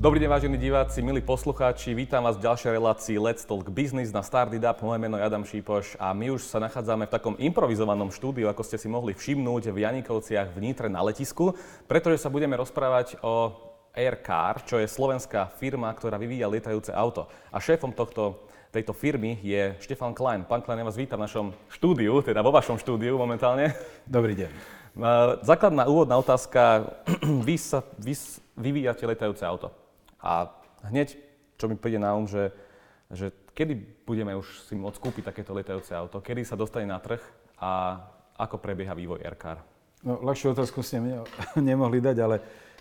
Dobrý deň, vážení diváci, milí poslucháči. Vítam vás v ďalšej relácii Let's Talk Business na Started Up. Moje meno je Adam Šípoš a my už sa nachádzame v takom improvizovanom štúdiu, ako ste si mohli všimnúť v Janikovciach v Nitre na letisku, pretože sa budeme rozprávať o Aircar, čo je slovenská firma, ktorá vyvíja lietajúce auto. A šéfom tohto tejto firmy je Štefan Klein. Pán Klein, ja vás vítam v našom štúdiu, teda vo vašom štúdiu momentálne. Dobrý deň. Základná úvodná otázka. Vy, sa, vy vyvíjate lietajúce auto. A hneď, čo mi príde na um, že, že kedy budeme už si môcť kúpiť takéto lietajúce auto, kedy sa dostane na trh a ako prebieha vývoj Aircar? No, ľahšiu otázku ste ne, nemohli dať, ale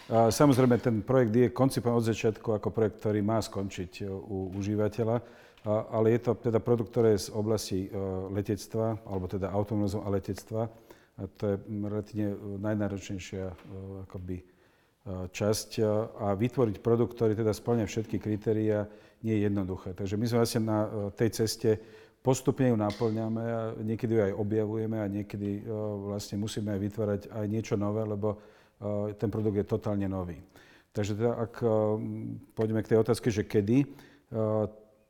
samozrejme ten projekt je koncipovaný od začiatku ako projekt, ktorý má skončiť u užívateľa, ale je to teda produkt, ktorý je z oblasti a, letectva, alebo teda automobilizmu a letectva. A to je relatívne najnáročnejšia akoby, časť a vytvoriť produkt, ktorý teda splňa všetky kritéria, nie je jednoduché. Takže my sme vlastne na e, tej ceste postupne ju naplňame a niekedy ju aj objavujeme a niekedy e, vlastne musíme aj vytvárať aj niečo nové, lebo ten produkt je totálne nový. Takže teda, ak pôjdeme k tej otázke, že kedy,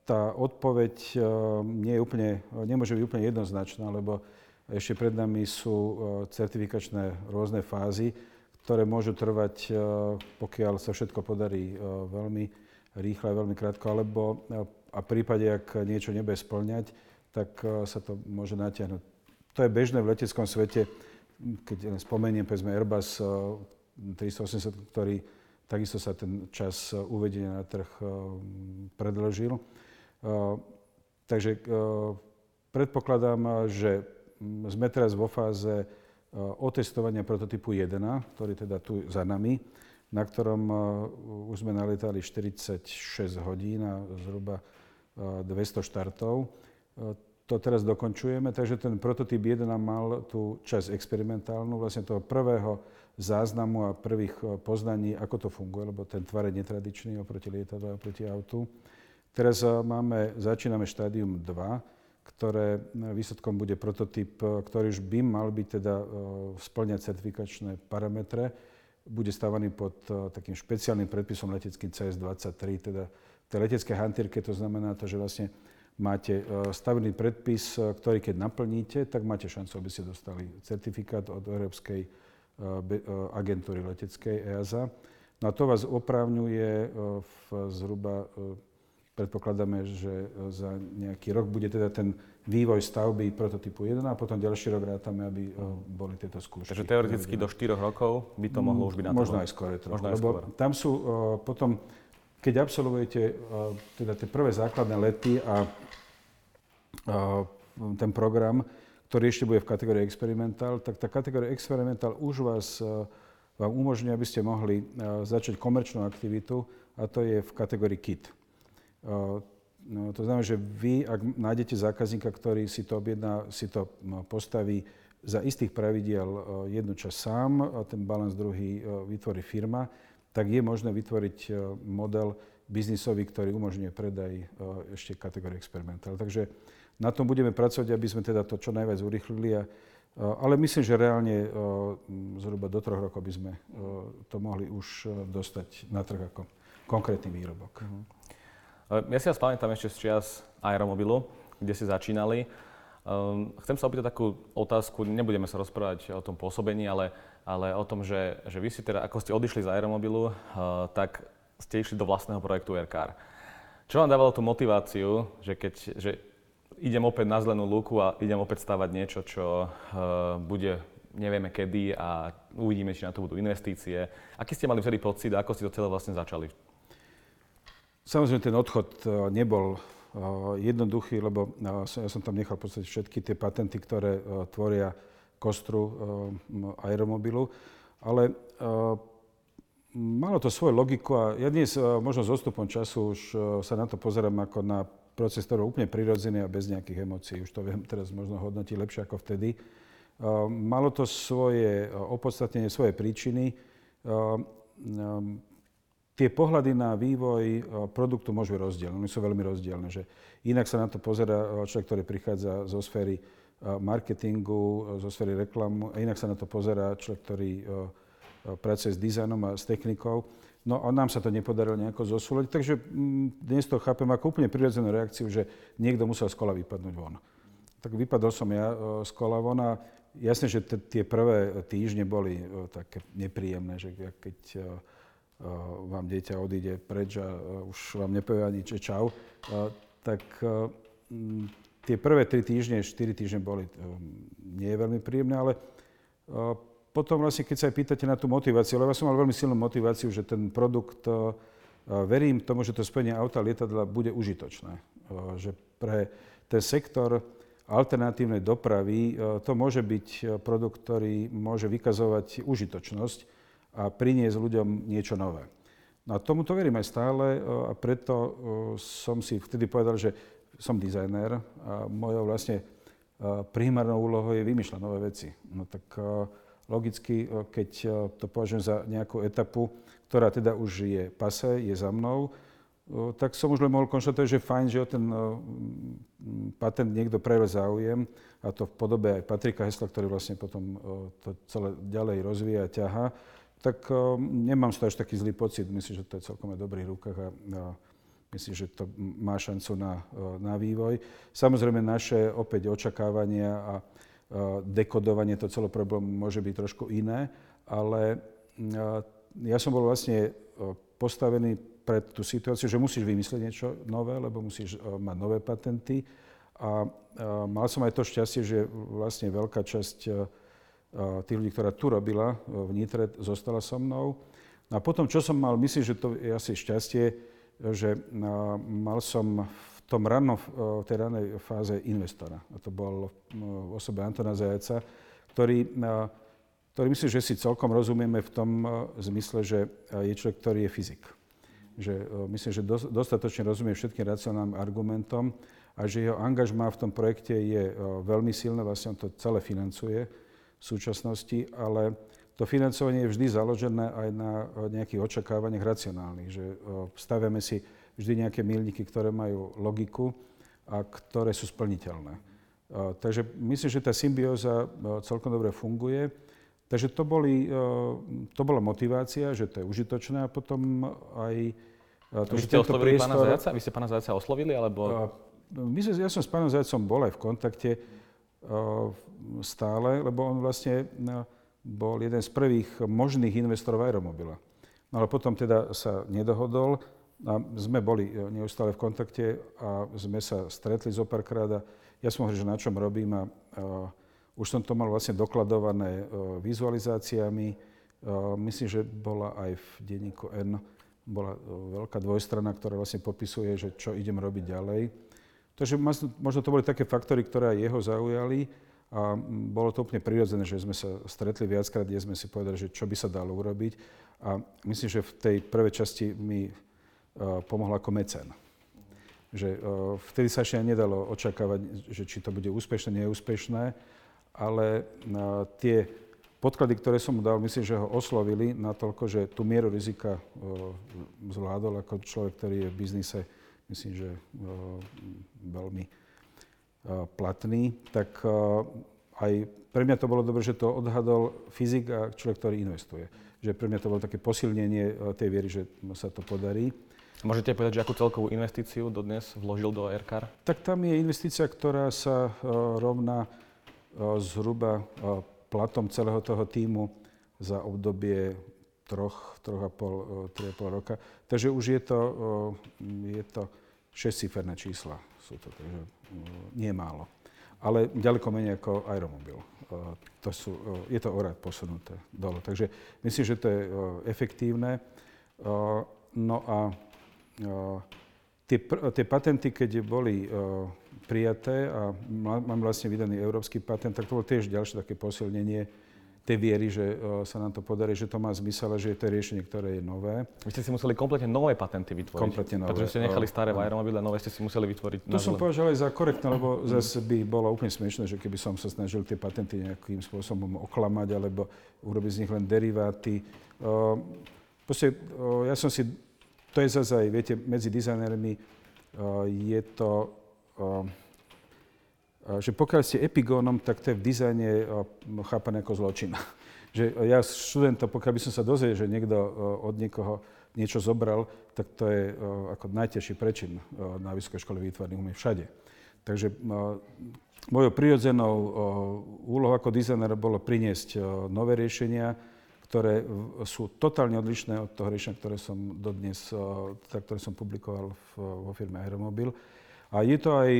tá odpoveď nie je úplne, nemôže byť úplne jednoznačná, lebo ešte pred nami sú certifikačné rôzne fázy, ktoré môžu trvať, e, pokiaľ sa všetko podarí e, veľmi rýchle veľmi krátko, alebo e, a v prípade, ak niečo nebude splňať, tak sa to môže natiahnuť. To je bežné v leteckom svete, keď spomeniem povedzme Airbus 380, ktorý takisto sa ten čas uvedenia na trh predložil. Takže predpokladám, že sme teraz vo fáze otestovania prototypu 1, ktorý teda tu za nami, na ktorom eh, už sme nalietali 46 hodín a zhruba 200 eh, štartov. To teraz dokončujeme, takže ten prototyp 1 mal tú časť experimentálnu, vlastne toho prvého záznamu a prvých poznaní, ako to funguje, lebo ten tvar je netradičný oproti lietadlu a oproti autu. Teraz máme, začíname štádium 2, ktoré e, výsledkom bude prototyp, e, ktorý už by mal byť teda e, splňať certifikačné parametre. Bude stávaný pod takým špeciálnym predpisom leteckým CS23, teda v tej leteckej hantírke to znamená to, že vlastne máte stavený predpis, ktorý keď naplníte, tak máte šancu, aby ste dostali certifikát od Európskej agentúry leteckej EASA. No a to vás oprávňuje v zhruba predpokladáme, že e, za nejaký rok bude teda ten vývoj stavby prototypu 1 a potom ďalší rok rátame, aby e, boli tieto skúšky. Takže teoreticky do 4 rokov by to mohlo už byť na Možno aj skôr. Možno aj skôr. tam sú uh, potom, keď absolvujete uh, teda tie prvé základné lety a uh, ten program, ktorý ešte bude v kategórii experimentál, tak tá kategória experimentál už vás vám umožňuje, aby ste mohli začať komerčnú aktivitu a to je v kategórii KIT. No, to znamená, že vy, ak nájdete zákazníka, ktorý si to objedná, si to no, postaví za istých pravidiel jednu časť sám, a ten balans druhý vytvorí firma, tak je možné vytvoriť model biznisový, ktorý umožňuje predaj ešte kategórie experimentál. Takže na tom budeme pracovať, aby sme teda to čo najviac urychlili. A, ale myslím, že reálne zhruba do troch rokov by sme to mohli už dostať na trh ako konkrétny výrobok. Uh-huh. Ja si vás pamätám ešte z čias Aeromobilu, kde si začínali. Um, chcem sa opýtať takú otázku, nebudeme sa rozprávať o tom pôsobení, ale, ale o tom, že, že vy si teda, ako ste odišli z Aeromobilu, uh, tak ste išli do vlastného projektu Aircar. Čo vám dávalo tú motiváciu, že keď že idem opäť na zelenú lúku a idem opäť stavať niečo, čo uh, bude nevieme kedy a uvidíme, či na to budú investície. Aký ste mali vtedy pocit a ako ste to celé vlastne začali? Samozrejme, ten odchod e, nebol e, jednoduchý, lebo e, ja som tam nechal v podstate všetky tie patenty, ktoré tvoria kostru aeromobilu. Ale malo to svoju logiku a ja dnes možno s odstupom času už sa na to pozerám ako na proces, ktorý je úplne prirodzený a bez nejakých emócií. Už to viem teraz možno hodnotiť lepšie ako vtedy. Malo to svoje opodstatnenie, svoje príčiny tie pohľady na vývoj e, produktu môžu byť rozdielne. Oni sú veľmi rozdielne. Že inak sa na to pozera e, človek, ktorý prichádza zo sféry e, marketingu, zo sféry reklamu, a inak sa na to pozera človek, ktorý pracuje s dizajnom a s technikou. No a nám sa to nepodarilo nejako zosúľadiť, takže mm, dnes to chápem ako úplne prirodzenú reakciu, že niekto musel z kola vypadnúť von. Tak vypadol som ja z kola von a jasne, že tie prvé týždne boli také nepríjemné, že keď vám dieťa odíde preč a už vám nepovie ani čau, tak tie prvé tri týždne, štyri týždne boli, nie je veľmi príjemné, ale potom vlastne, keď sa aj pýtate na tú motiváciu, lebo ja som mal veľmi silnú motiváciu, že ten produkt, verím tomu, že to spojenie auta a lietadla bude užitočné. Že pre ten sektor alternatívnej dopravy to môže byť produkt, ktorý môže vykazovať užitočnosť a priniesť ľuďom niečo nové. No a tomuto verím aj stále a preto som si vtedy povedal, že som dizajner a mojou vlastne primárnou úlohou je vymýšľať nové veci. No tak logicky, e, keď e, to považujem za nejakú etapu, ktorá teda už je pase, je za mnou, e, tak som už len mohol konštatovať, že fajn, že o ten patent niekto prejavil záujem, a to v podobe aj Patrika Hesla, ktorý vlastne potom to celé ďalej rozvíja a ťaha, tak nemám z toho až taký zlý pocit. Myslím, že to je celkom aj v dobrých rukách a, myslím, že to má šancu na, na vývoj. Samozrejme naše opäť očakávania a dekodovanie to celé problém môže byť trošku iné, ale ja som bol vlastne postavený pred tú situáciu, že musíš vymyslieť niečo nové, lebo musíš mať nové patenty. A mal som aj to šťastie, že vlastne veľká časť tých ľudí, ktorá tu robila v Nitre, zostala so mnou. No a potom, čo som mal, myslím, že to je asi šťastie, že mal som v tom rannom, v tej ranej fáze investora. A to bol v osobe Antona Zajaca, ktorý, ktorý myslím, že si celkom rozumieme v tom zmysle, že je človek, ktorý je fyzik. Že, myslím, že dostatočne rozumie všetkým racionálnym argumentom a že jeho angažmá v tom projekte je veľmi silné, vlastne on to celé financuje v súčasnosti, ale to financovanie je vždy založené aj na nejakých očakávaniach racionálnych, že staviame si vždy nejaké milníky, ktoré majú logiku a ktoré sú splniteľné. Takže myslím, že tá symbióza celkom dobre funguje. Takže to, boli, to bola motivácia, že to je užitočné a potom aj to, Vy ste oslovili priestor, pána Zajaca? Vy ste pána Zajaca oslovili? Alebo... Myslím, ja som s pánom Zajacom bol aj v kontakte stále, lebo on vlastne bol jeden z prvých možných investorov aeromobila. No ale potom teda sa nedohodol a sme boli e, neustále v kontakte a sme sa stretli zo párkrát a ja som hovoril, že na čom robím a, a už som to mal vlastne dokladované e, vizualizáciami. Myslím, že bola aj v denníku N bola e, veľká dvojstrana, ktorá vlastne popisuje, že čo idem robiť ďalej. Takže možno to boli také faktory, ktoré aj jeho zaujali a bolo to úplne prirodzené, že sme sa stretli viackrát, kde sme si povedali, že čo by sa dalo urobiť. A myslím, že v tej prvej časti mi Eh, pomohol ako mecen. Že eh, vtedy sa ešte nedalo očakávať, že či to bude úspešné, neúspešné, ale eh, tie podklady, ktoré som mu dal, myslím, že ho oslovili natoľko, že tú mieru rizika zvládol ako človek, ktorý je v biznise, myslím, že veľmi platný, tak aj pre mňa to bolo dobre, že to odhadol fyzik a človek, ktorý investuje. Že pre mňa to bolo také posilnenie tej viery, že sa to podarí. Môžete povedať, že akú celkovú investíciu dodnes vložil do Aircar? Tak tam je investícia, ktorá sa rovná zhruba platom celého toho týmu za obdobie troch, troch a pol, tri a pol roka. Takže už je to, je to šesciferné čísla. Sú to, takže nie málo. Ale ďaleko menej ako aeromobil. To sú, je to orad posunuté dole. Takže myslím, že to je efektívne. No a Tie, tie patenty, keď boli prijaté a mám vlastne vydaný európsky patent, tak to bolo tiež ďalšie také posilnenie tej viery, že uh, sa nám to podarí, že to má zmysel že je to riešenie, ktoré je nové. Vy ste si museli kompletne nové patenty vytvoriť. Kompletne nové. Pretože ste nechali staré v aeromobile, nové ste si museli vytvoriť. To som považoval aj za korektné, lebo zase by bolo úplne smiešné, že keby som sa snažil tie patenty nejakým spôsobom oklamať alebo urobiť z nich len deriváty. Uh, proste, ja som si to je zase aj, viete, medzi dizajnermi je to, že pokiaľ ste epigónom, tak to je v dizajne chápané ako zločin. že ja študenta, pokiaľ by som sa dozvedel, že niekto od niekoho niečo zobral, tak to je ako najťažší prečin na Vysokej škole výtvarných umie všade. Takže mojou prirodzenou úlohou ako dizajnera bolo priniesť nové riešenia, ktoré sú totálne odlišné od toho riešenia, ktoré som dodnes, ktoré som publikoval vo firme Aeromobil. A je to aj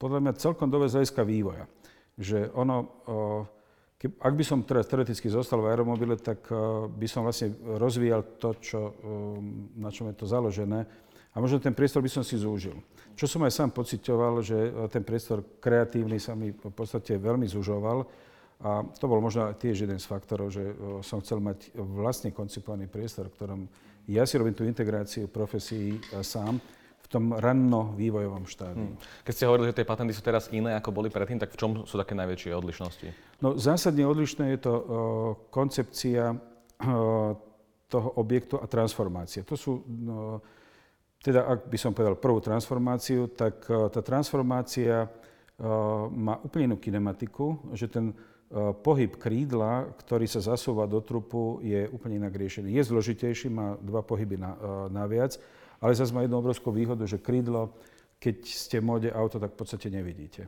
podľa mňa celkom dobre z vývoja. Že ono, ak by som teraz teoreticky zostal v aeromobile, tak by som vlastne rozvíjal to, čo, na čom je to založené. A možno ten priestor by som si zúžil. Čo som aj sám pocitoval, že ten priestor kreatívny sa mi v podstate veľmi zužoval. A to bol možno tiež jeden z faktorov, že som chcel mať vlastne koncipovaný priestor, v ktorom ja si robím tú integráciu profesí sám tom ranno vývojovom štádiu. Hmm. Keď ste hovorili, že tie patenty sú teraz iné, ako boli predtým, tak v čom sú také najväčšie odlišnosti? No zásadne odlišné je to uh, koncepcia uh, toho objektu a transformácia. To sú, uh, teda ak by som povedal prvú transformáciu, tak uh, tá transformácia má úplne inú kinematiku, že ten pohyb krídla, ktorý sa zasúva do trupu, je úplne inak riešený. Je zložitejší, má dva pohyby na, uh, naviac ale zase má jednu obrovskú výhodu, že krídlo, keď ste v móde auto, tak v podstate nevidíte.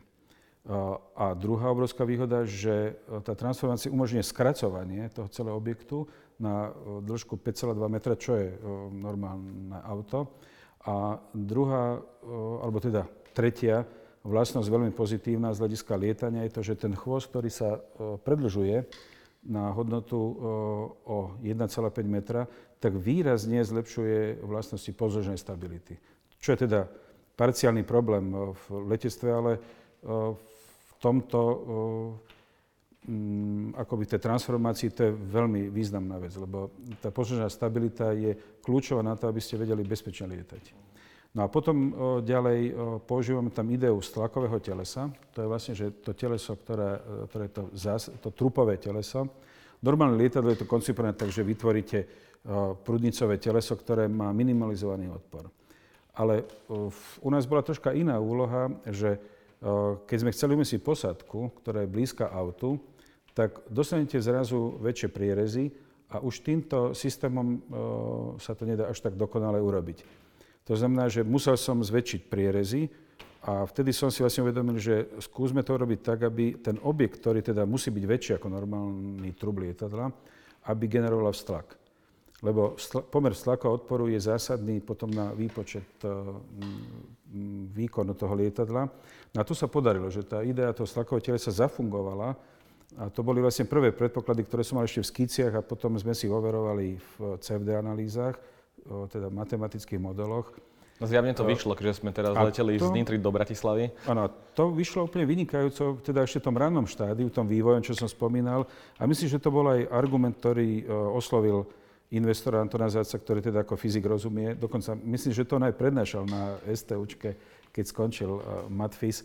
A druhá obrovská výhoda, že tá transformácia umožňuje skracovanie toho celého objektu na dĺžku 5,2 metra, čo je normálne auto. A druhá, alebo teda tretia vlastnosť veľmi pozitívna z hľadiska lietania je to, že ten chvost, ktorý sa predlžuje na hodnotu o 1,5 metra, tak výrazne zlepšuje vlastnosti pozornej stability. Čo je teda parciálny problém eh, v letectve, ale eh, v tomto eh, mm, akoby tej transformácii to je veľmi významná vec, lebo tá pozorná stabilita je kľúčová na to, aby ste vedeli bezpečne lietať. No a potom ďalej používame tam ideu stlakového telesa. To je vlastne, že to teleso, ktoré, ktoré to, zás, to trupové teleso. Normálne lietadlo je to koncipované tak, že vytvoríte prudnicové teleso, ktoré má minimalizovaný odpor. Ale u nás bola troška iná úloha, že keď sme chceli umyslieť posadku, ktorá je blízka autu, tak dostanete zrazu väčšie prierezy a už týmto systémom sa to nedá až tak dokonale urobiť. To znamená, že musel som zväčšiť prierezy a vtedy som si vlastne uvedomil, že skúsme to robiť tak, aby ten objekt, ktorý teda musí byť väčší ako normálny trub lietadla, aby generoval vztlak lebo pomer stlaku a odporu je zásadný potom na výpočet e, výkonu toho lietadla. No a tu sa podarilo, že tá idea toho stlakového sa zafungovala a to boli vlastne prvé predpoklady, ktoré som mal ešte v skiciach a potom sme si overovali v CFD analýzach, teda v matematických modeloch. No zjavne to vyšlo, keďže sme teraz leteli to, z Nitry do Bratislavy. Áno, to vyšlo úplne vynikajúco, teda ešte v tom rannom štádiu, v tom vývojom, čo som spomínal. A myslím, že to bol aj argument, ktorý oslovil investora Antona Záca, ktorý teda ako fyzik rozumie. Dokonca myslím, že to on aj prednášal na STUčke, keď skončil uh, Matfis.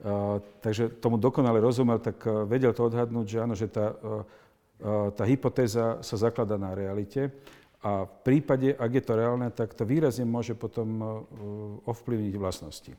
Uh, takže tomu dokonale rozumel, tak uh, vedel to odhadnúť, že áno, že tá, uh, tá hypotéza sa zaklada na realite. A v prípade, ak je to reálne, tak to výrazne môže potom ovplyvniť vlastnosti.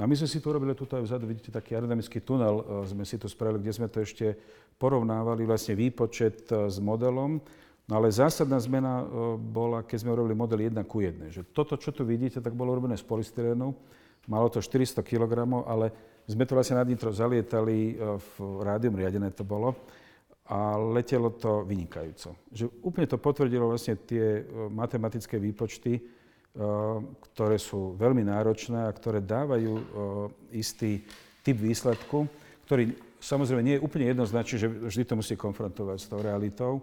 No a my sme si tu robili, tuto aj vzadu, vidíte, taký aerodynamický tunel, sme si to spravili, kde sme to ešte porovnávali, vlastne výpočet s modelom No ale zásadná zmena e, bola, keď sme urobili model 1 ku 1. Že toto, čo tu vidíte, tak bolo urobené z polystyrénu. Malo to 400 kg, ale sme to vlastne nad nitro zalietali, e, v rádium riadené to bolo a letelo to vynikajúco. Že úplne to potvrdilo vlastne tie e, matematické výpočty, ktoré sú veľmi náročné a ktoré dávajú istý typ výsledku, ktorý samozrejme nie je úplne jednoznačný, že vždy to musí konfrontovať s tou realitou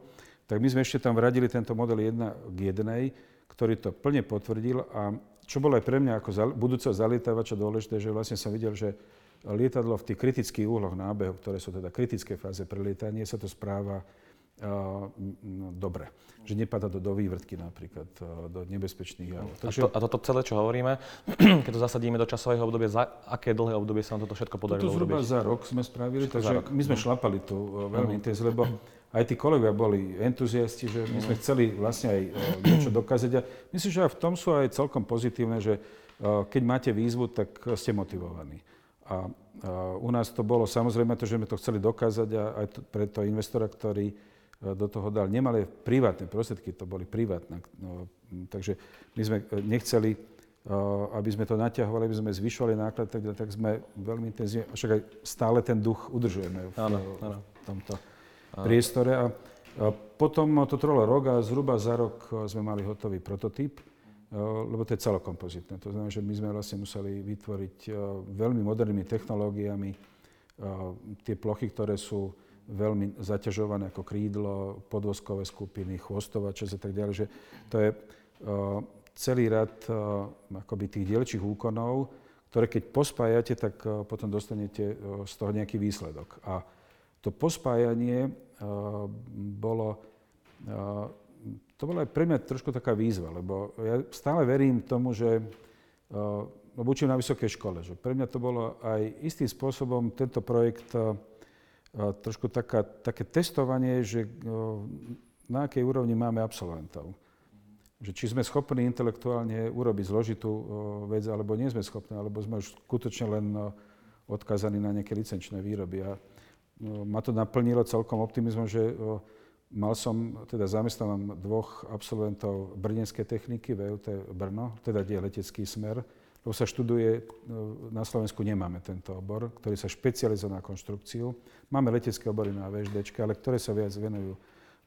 tak my sme ešte tam vradili tento model 1 k 1, ktorý to plne potvrdil a čo bolo aj pre mňa ako budúceho zalietavača dôležité, že vlastne som videl, že lietadlo v tých kritických úloh nábehu, ktoré sú teda kritické fáze pre lietanie, sa to správa uh, dobre. Že nepada do, do vývrtky napríklad, uh, do nebezpečných javov. Takže... A, to, a toto celé, čo hovoríme, keď to zasadíme do časového obdobia, za aké dlhé obdobie sa nám toto všetko podarilo Toto zhruba urobiť? za rok sme spravili, takže my sme šlapali tu uh, veľmi uh-huh. intenzívne, lebo aj tí kolegovia boli entuziasti, že my sme chceli vlastne aj e, niečo dokázať. A myslím, že aj v tom sú aj celkom pozitívne, že e, keď máte výzvu, tak ste motivovaní. A u nás to bolo samozrejme to, že sme to chceli dokázať a aj pre toho investora, ktorý do toho dal. Nemali privátne prostriedky, to boli privátne. No, takže my sme nechceli, aby sme to naťahovali, aby sme zvyšovali náklad, tak, tak sme veľmi intenzívne, však aj stále ten duch udržujeme v, áno, áno. v tomto. Priestore. A, potom to trvalo rok a zhruba za rok sme mali hotový prototyp, lebo to je celokompozitné. To znamená, že my sme vlastne museli vytvoriť veľmi modernými technológiami tie plochy, ktoré sú veľmi zaťažované ako krídlo, podvozkové skupiny, chvostovače a tak ďalej, že to je celý rad akoby tých dielčích úkonov, ktoré keď pospájate, tak potom dostanete z toho nejaký výsledok. A to pospájanie bolo, to bola aj pre mňa trošku taká výzva, lebo ja stále verím tomu, že lebo učím na vysokej škole, že pre mňa to bolo aj istým spôsobom tento projekt trošku taká, také testovanie, že na akej úrovni máme absolventov. Že či sme schopní intelektuálne urobiť zložitú vec, alebo nie sme schopní, alebo sme už skutočne len odkázaní na nejaké licenčné výroby. A ma to naplnilo celkom optimizmom, že mal som, teda zamestnávam dvoch absolventov Brnenskej techniky, VUT Brno, teda kde je letecký smer, lebo sa študuje, na Slovensku nemáme tento obor, ktorý sa špecializuje na konštrukciu. Máme letecké obory na VŽD, ale ktoré sa viac venujú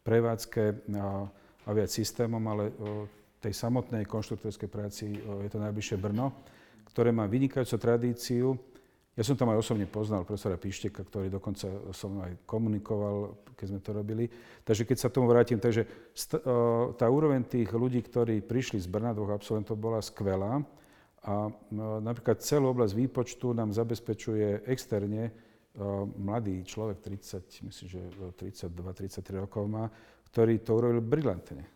prevádzke a, a viac systémom, ale o tej samotnej konštruktorskej práci o, je to najbližšie Brno, ktoré má vynikajúcu tradíciu. Ja som tam aj osobne poznal profesora Pišteka, ktorý dokonca som aj komunikoval, keď sme to robili. Takže keď sa tomu vrátim, takže tá úroveň tých ľudí, ktorí prišli z Brna, dvoch absolventov, bola skvelá. A no, napríklad celú oblasť výpočtu nám zabezpečuje externe mladý človek, 30, myslím, že 32-33 rokov má, ktorý to urobil brilantne.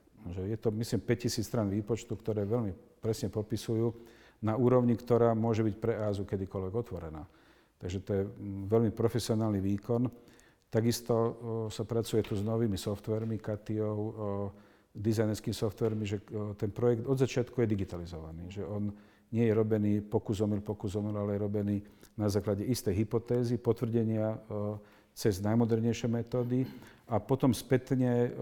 Je to, myslím, 5000 stran výpočtu, ktoré veľmi presne popisujú na úrovni, ktorá môže byť pre EASU kedykoľvek otvorená. Takže to je veľmi profesionálny výkon. Takisto sa pracuje tu s novými softvermi, Katiou, dizajnerskými softvermi, že ten projekt od začiatku je digitalizovaný. Že on nie je robený pokus omyl, pokus omyl, ale je robený na základe istej hypotézy, potvrdenia e, cez najmodernejšie metódy a potom spätne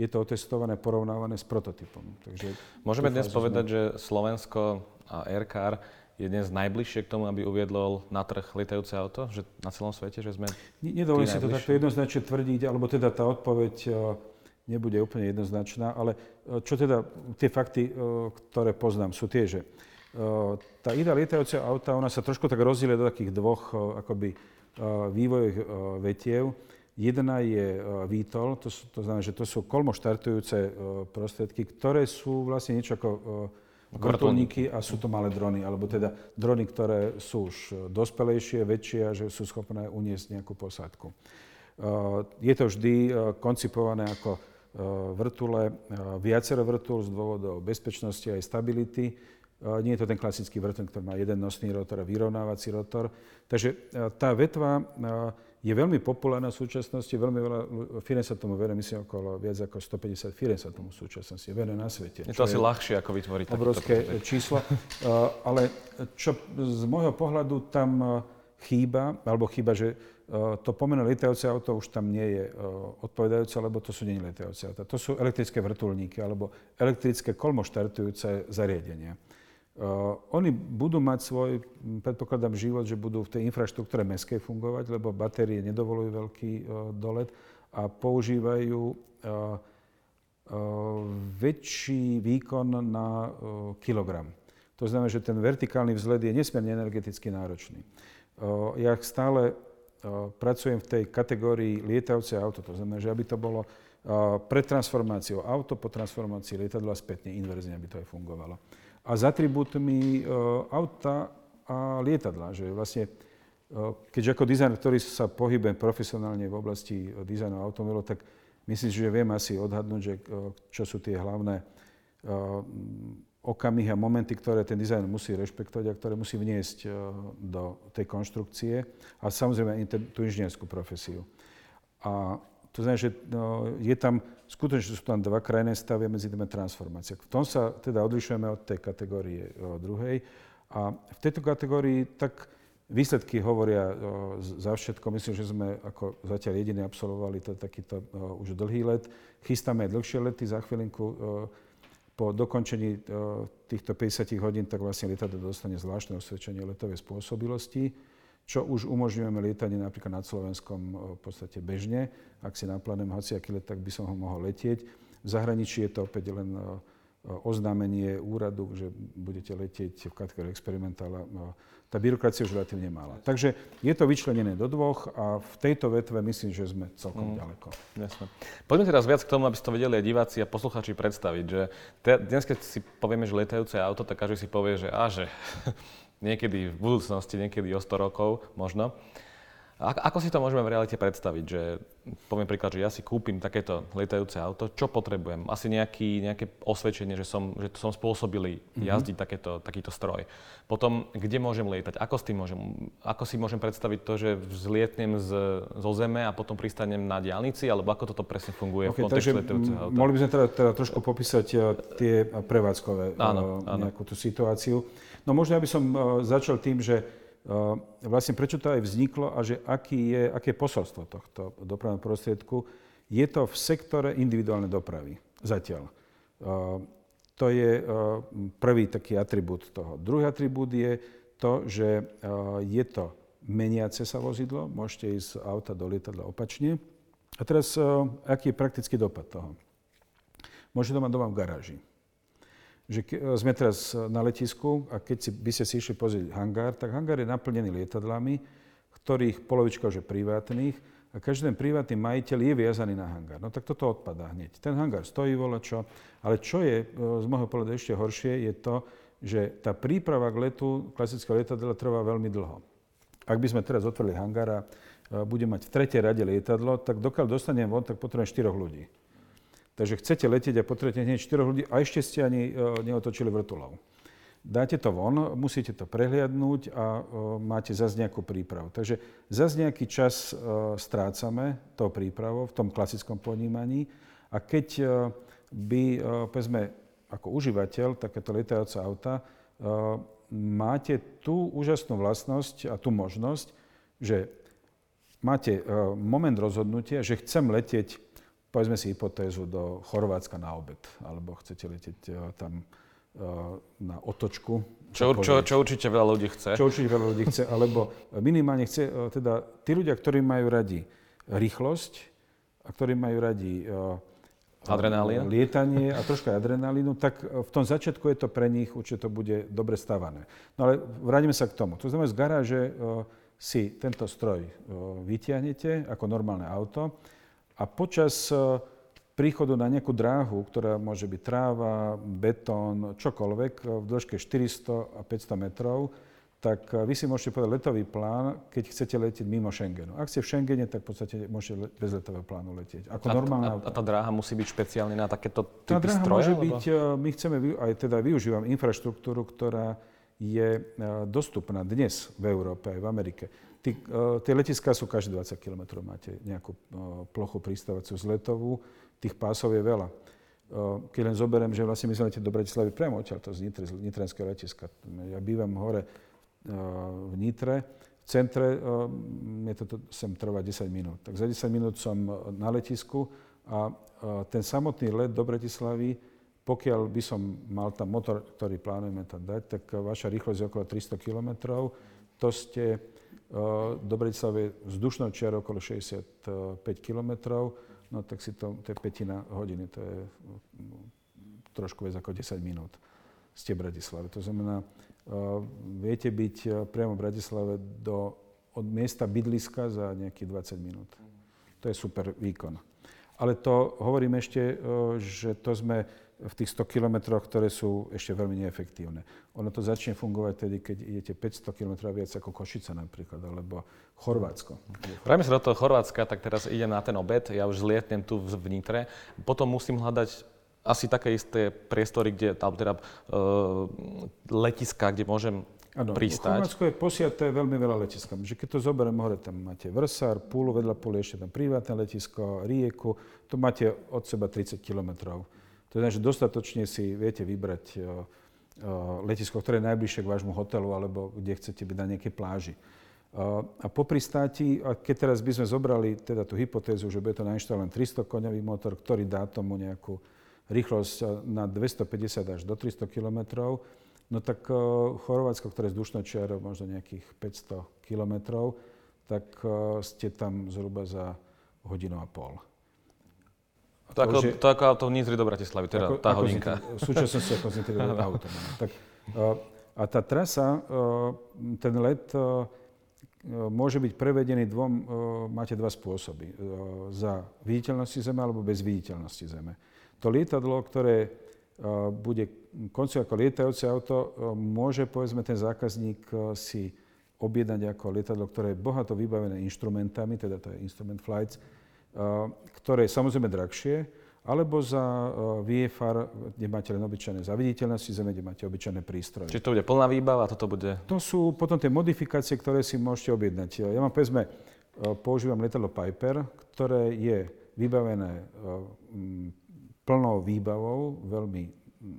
je to otestované, porovnávané s prototypom. Takže Môžeme dnes povedať, sme... že Slovensko Aircar je dnes najbližšie k tomu, aby uviedlo na trh lietajúce auto? Že na celom svete, že sme Nedovolím si to takto jednoznačne tvrdiť, alebo teda tá odpoveď e, nebude úplne jednoznačná, ale čo teda tie fakty, ktoré poznám, sú tie, že tá idea lietajúceho auta, ona sa trošku tak rozdielie do takých dvoch akoby vývojových vetiev. Jedna je VTOL, to, sú, to znamená, že to sú kolmo štartujúce prostriedky, ktoré sú vlastne niečo ako vrtulníky a sú to malé drony, alebo teda drony, ktoré sú už dospelejšie, väčšie a že sú schopné uniesť nejakú posádku. Je to vždy koncipované ako vrtule, viacero vrtul z dôvodov bezpečnosti a aj stability nie je to ten klasický vrten, ktorý má jeden nosný rotor a vyrovnávací rotor. Takže tá vetva je veľmi populárna v súčasnosti, veľmi veľa firm sa tomu veruje, myslím okolo viac ako 150 firm sa tomu v súčasnosti veruje na svete. Je to asi je ľahšie ako vytvoriť Obrovské číslo. Ale čo z môjho pohľadu tam chýba, alebo chýba, že to pomené lietajúce auto už tam nie je odpovedajúce, lebo to sú nie lietajúce auta. To sú elektrické vrtulníky alebo elektrické kolmoštartujúce zariadenia. Uh, oni budú mať svoj, predpokladám, život, že budú v tej infraštruktúre meskej fungovať, lebo batérie nedovolujú veľký uh, dolet a používajú uh, väčší výkon na kilogram. To znamená, že ten vertikálny vzhled je nesmierne energeticky náročný. Ja stále pracujem v tej kategórii lietajúce auto, to znamená, že aby to bolo pred transformáciou auto, po transformácii lietadla spätne inverzne, aby to aj fungovalo a s atribútmi uh, auta a lietadla. Že vlastne, uh, keďže ako dizajner, ktorý sa pohybujem profesionálne v oblasti uh, dizajnu automobilov, tak myslím, že viem asi odhadnúť, že, čo sú tie hlavné okamihy a momenty, ktoré ten dizajn musí rešpektovať a ktoré musí vniesť do tej konštrukcie a samozrejme tú inžinierskú profesiu. A to znamená, že no, je tam, skutočne sú tam dva krajné stavy medzi tými transformácie. V tom sa teda odlišujeme od tej kategórie o, druhej. A v tejto kategórii tak Výsledky hovoria za všetko. Myslím, že sme ako zatiaľ jediní absolvovali to, takýto už dlhý let. Chystáme aj dlhšie lety za chvíľinku. Po dokončení týchto 50 hodín tak vlastne lietadlo dostane zvláštne osvedčenie letovej spôsobilosti, čo už umožňujeme lietanie napríklad nad Slovenskom v podstate bežne. Ak si naplánujem hociaký let, tak by som ho mohol letieť. V zahraničí je to opäť len oznámenie úradu, že budete letieť v kategórii experimentála. Tá byrokracia už relatívne malá. Takže je to vyčlenené do dvoch a v tejto vetve myslím, že sme celkom mm. ďaleko. Jasne. Poďme teraz viac k tomu, aby ste to vedeli aj diváci a posluchači predstaviť, že te, dnes, keď si povieme, že letajúce auto, tak každý si povie, že a že niekedy v budúcnosti, niekedy o 100 rokov možno. A ako si to môžeme v realite predstaviť? Že, poviem príklad, že ja si kúpim takéto lietajúce auto, čo potrebujem? Asi nejaký, nejaké osvedčenie, že som, že som spôsobilý mm-hmm. jazdiť takéto, takýto stroj. Potom, kde môžem lietať? Ako, s tým môžem, ako si môžem predstaviť to, že vzlietnem z, zo zeme a potom pristanem na diálnici? Alebo ako toto presne funguje okay, v kontexte lietajúceho auta? Mohli by sme teda, teda trošku popísať uh, tie prevádzkové áno, uh, nejakú tú situáciu. No možno ja by som uh, začal tým, že vlastne prečo to aj vzniklo a že aký je, aké je posolstvo tohto dopravného prostriedku. Je to v sektore individuálnej dopravy zatiaľ. To je prvý taký atribút toho. Druhý atribút je to, že je to meniace sa vozidlo, môžete ísť z auta do lietadla opačne. A teraz, aký je praktický dopad toho? Môžete to mať doma v garáži že sme teraz na letisku a keď si, by ste si išli pozrieť hangár, tak hangár je naplnený lietadlami, ktorých polovička už je privátnych a každý ten privátny majiteľ je viazaný na hangár. No tak toto odpadá hneď. Ten hangár stojí čo, ale čo je e, z môjho pohľadu ešte horšie, je to, že tá príprava k letu klasického lietadla trvá veľmi dlho. Ak by sme teraz otvorili hangár e, bude mať v tretej rade lietadlo, tak dokiaľ dostanem von, tak potrebujem 4 ľudí. Takže chcete letieť a potrebujete hneď 4 ľudí a ešte ste ani e, neotočili vrtulov. Dáte to von, musíte to prehliadnúť a e, máte zase nejakú prípravu. Takže zase nejaký čas e, strácame tou prípravou v tom klasickom ponímaní a keď by, povedzme, ako užívateľ takéto lietajúce auta, máte tú úžasnú vlastnosť a tú možnosť, že máte moment rozhodnutia, že chcem letieť povedzme si hypotézu do Chorvátska na obed, alebo chcete letieť uh, tam uh, na otočku. Čo, čo, čo určite veľa ľudí chce. Čo určite veľa ľudí chce, alebo minimálne chce, uh, teda tí ľudia, ktorí majú radi rýchlosť a ktorí majú radi Adrenalín. lietanie a troška adrenalínu, tak v tom začiatku je to pre nich, určite to bude dobre stavané. No ale vrátime sa k tomu. To znamená, z garáže si tento stroj vytiahnete ako normálne auto, a počas e, príchodu na nejakú dráhu, ktorá môže byť tráva, betón, čokoľvek, e, v dĺžke 400 a 500 metrov, tak e, vy si môžete povedať letový plán, keď chcete letieť mimo Schengenu. Ak ste v Schengene, tak v podstate môžete bez letového plánu letieť. Ako a, normálna a, a tá dráha musí byť špeciálna na takéto typy Tá dráha stroje, môže alebo? byť, my chceme, aj teda využívam infraštruktúru, ktorá je dostupná dnes v Európe aj v Amerike. Tí, uh, tie letiská sú každé 20 km, máte nejakú uh, plochu pristávaciu zletovú, tých pásov je veľa. Uh, keď len zoberiem, že vlastne my sme do Bratislavy priamo odtiaľ, to z, Nitre, z Nitrenského letiska. Ja bývam hore v Nitre, v centre, mne to sem trvá 10 minút. Tak za 10 minút som na letisku a ten samotný let do Bratislavy, pokiaľ by som mal tam motor, ktorý plánujeme tam dať, tak vaša rýchlosť je okolo 300 km. To ste do Bratislavy vzdušnou čiarou okolo 65 km, no tak si to, to je petina hodiny, to je trošku viac ako 10 minút z Bratislavy. To znamená, viete byť priamo v Bratislave do, od miesta bydliska za nejakých 20 minút. To je super výkon. Ale to hovorím ešte, že to sme v tých 100 kilometroch, ktoré sú ešte veľmi neefektívne. Ono to začne fungovať tedy, keď idete 500 km viac ako Košica napríklad, alebo Chorvátsko. Vrajme sa do toho Chorvátska, tak teraz idem na ten obed, ja už zlietnem tu v Nitre, potom musím hľadať asi také isté priestory, kde, alebo teda uh, letiska, kde môžem Ano, pristať. Chorvátsko je posiaté veľmi veľa letiskami. Že keď to zoberiem hore, tam máte Vrsar, Púlu, vedľa Púlu ešte tam privátne letisko, Rieku, to máte od seba 30 kilometrov to znamená, že dostatočne si viete vybrať eh, eh, letisko, ktoré je najbližšie k vášmu hotelu alebo kde chcete byť na nejakej pláži. A po pristáti, a keď teraz by sme zobrali teda tú hypotézu, že bude to nainštalovaný 300 koňový motor, ktorý dá tomu nejakú rýchlosť na 250 až do 300 km, no tak Chorvátsko, ktoré je vzdušnou čiarou možno nejakých 500 km, tak ste tam zhruba za hodinu a pol. To, ako, to ako auto v Nitri do Bratislavy, teda ako, tá ako hodinka. V súčasnosti ako z Nitri do autom. Tak, a tá trasa, ten let môže byť prevedený dvom, máte dva spôsoby. Za viditeľnosti Zeme alebo bez viditeľnosti Zeme. To lietadlo, ktoré bude koncov ako lietajúce auto, môže povedzme ten zákazník si objednať ako lietadlo, ktoré je bohato vybavené inštrumentami, teda to je instrument flights, ktoré je samozrejme drahšie, alebo za VFR, kde máte len obyčajné zaviditeľnosti zeme, kde máte obyčajné prístroje. Čiže to bude plná výbava toto bude... To sú potom tie modifikácie, ktoré si môžete objednať. Ja mám, povedzme, používam letadlo Piper, ktoré je vybavené plnou výbavou, veľmi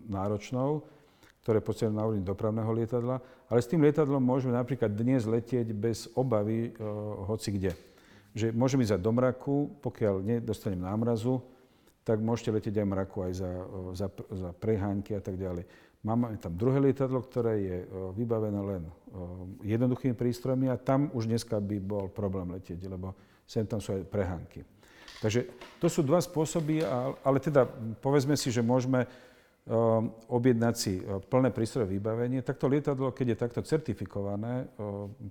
náročnou, ktoré je na úrovni dopravného lietadla, ale s tým lietadlom môžeme napríklad dnes letieť bez obavy hoci kde že môžem ísť do mraku, pokiaľ nedostanem námrazu, tak môžete letieť aj mraku, aj za, za, za preháňky a tak ďalej. Máme tam druhé lietadlo, ktoré je vybavené len jednoduchými prístrojmi a tam už dneska by bol problém letieť, lebo sem tam sú aj prehánky. Takže to sú dva spôsoby, ale teda povedzme si, že môžeme objednať si plné prístroje vybavenie. Takto lietadlo, keď je takto certifikované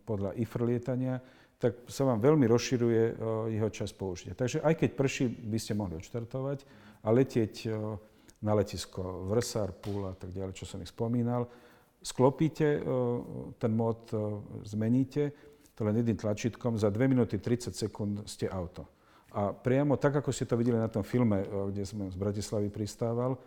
podľa IFR lietania, tak sa vám veľmi rozširuje eh, jeho čas použitia. Takže aj keď prší, by ste mohli odštartovať a letieť eh, na letisko Vrsar, Púl a tak ďalej, čo som ich spomínal. Sklopíte eh, ten mód, zmeníte to len jedným tlačítkom, za 2 minúty 30 sekúnd ste auto. A priamo tak, ako ste to videli na tom filme, kde som z Bratislavy pristával,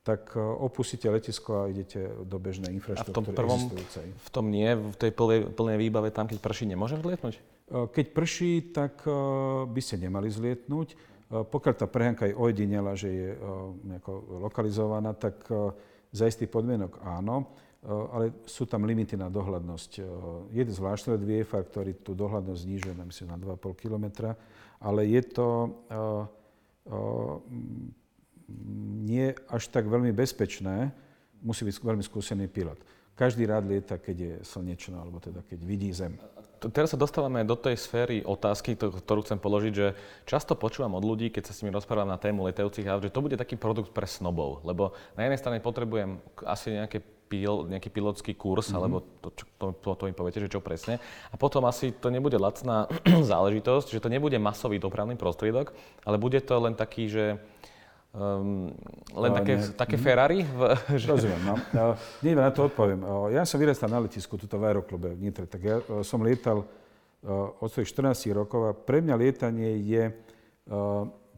tak opustíte letisko a idete do bežnej infraštruktúry a v tom prvom, existujúcej. V tom nie, v tej plnej, plnej výbave, tam keď prší, nemôžem vlietnúť? Eh, keď prší, tak eh, by ste nemali zlietnúť. Eh, pokiaľ tá prehánka je ojedinela, že je nejako lokalizovaná, tak za istých podmienok áno, ale sú tam limity na dohľadnosť. Je zvláštny let VFR, ktorý tú dohľadnosť znižuje, myslím, na 2,5 km, ale je to nie až tak veľmi bezpečné, musí byť veľmi skúsený pilot. Každý rád lieta, keď je slnečno, alebo teda keď vidí Zem teraz sa dostávame do tej sféry otázky, ktorú chcem položiť, že často počúvam od ľudí, keď sa s nimi rozprávam na tému letajúcich aut, že to bude taký produkt pre snobov, lebo na jednej strane potrebujem asi nejaké pil, nejaký pilotský kurz, mm-hmm. alebo to, čo, to, to, to mi poviete, že čo presne. A potom asi to nebude lacná záležitosť, že to nebude masový dopravný prostriedok, ale bude to len taký, že Um, len také, ne, také Ferrari? V, že... Rozumiem, no. neviem, na to odpoviem. Ja som vyrastal na letisku, tuto v aeroklube v Nitre, tak ja som lietal od svojich 14 rokov a pre mňa lietanie je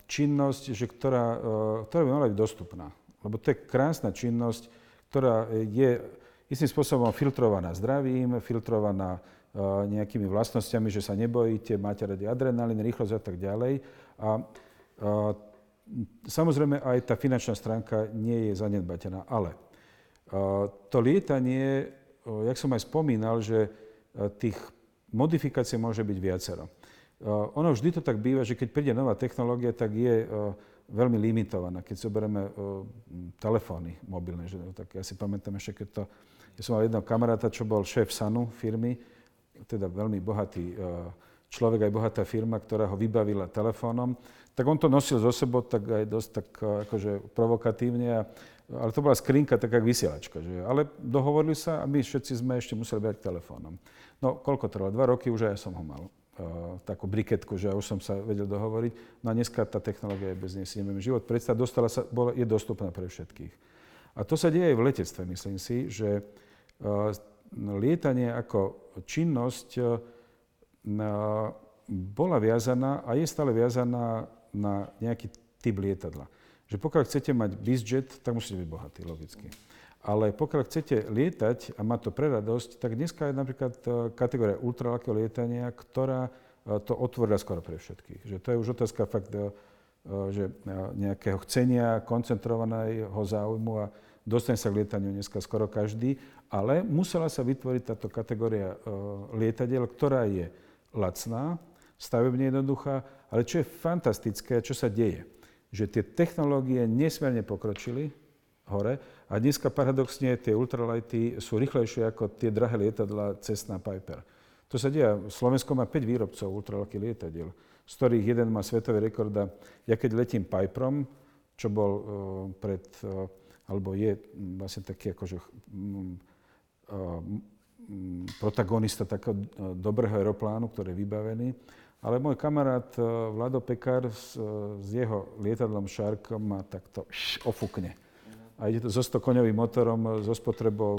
činnosť, že ktorá, ktorá by mala byť dostupná. Lebo to je krásna činnosť, ktorá je istým spôsobom filtrovaná zdravím, filtrovaná nejakými vlastnosťami, že sa nebojíte, máte radi adrenalín, rýchlosť a tak ďalej. A Samozrejme, aj tá finančná stránka nie je zanedbateľná, ale to lietanie, jak som aj spomínal, že tých modifikácií môže byť viacero. Ono vždy to tak býva, že keď príde nová technológia, tak je veľmi limitovaná. Keď zoberieme telefóny mobilné, že, tak ja si pamätám ešte, keď to... Ja som mal jedného kamaráta, čo bol šéf SANu firmy, teda veľmi bohatý človek, aj bohatá firma, ktorá ho vybavila telefónom tak on to nosil zo sebou tak aj dosť tak akože provokatívne. A, ale to bola skrinka taká vysielačka. Že? Ale dohovorili sa a my všetci sme ešte museli brať telefónom. No koľko trvalo? Dva roky už aj ja som ho mal. Uh, takú briketku, že už som sa vedel dohovoriť. No a dneska tá technológia je bez nej život. Predstav, dostala sa, bola, je dostupná pre všetkých. A to sa deje aj v letectve, myslím si, že uh, lietanie ako činnosť uh, bola viazaná a je stále viazaná na nejaký typ lietadla. Že pokiaľ chcete mať bizjet, tak musíte byť bohatí, logicky. Ale pokiaľ chcete lietať a mať to pre radosť, tak dneska je napríklad e, kategória ultralakého lietania, ktorá e, to otvorila skoro pre všetkých. Že to je už otázka fakt, e, že nejakého chcenia, koncentrovaného záujmu a dostane sa k lietaniu dneska skoro každý. ale musela sa vytvoriť táto kategória lietadiel, ktorá je lacná, stavebne jednoduchá, ale čo je fantastické, čo sa deje, že tie technológie nesmierne pokročili hore a dneska paradoxne tie ultralighty sú rýchlejšie ako tie drahé lietadla Cessna Piper. To sa deje. Slovensko má 5 výrobcov ultralakých lietadiel, z ktorých jeden má svetový rekord. Ja keď letím Piperom, čo bol uh, pred, uh, alebo je vlastne taký akože um, uh, protagonista takého dobrého aeroplánu, ktorý je vybavený, ale môj kamarát eh, Vlado Pekar s, eh, s jeho lietadlom Shark ma takto ofukne. A ide to so 100 koňovým motorom eh, so spotrebou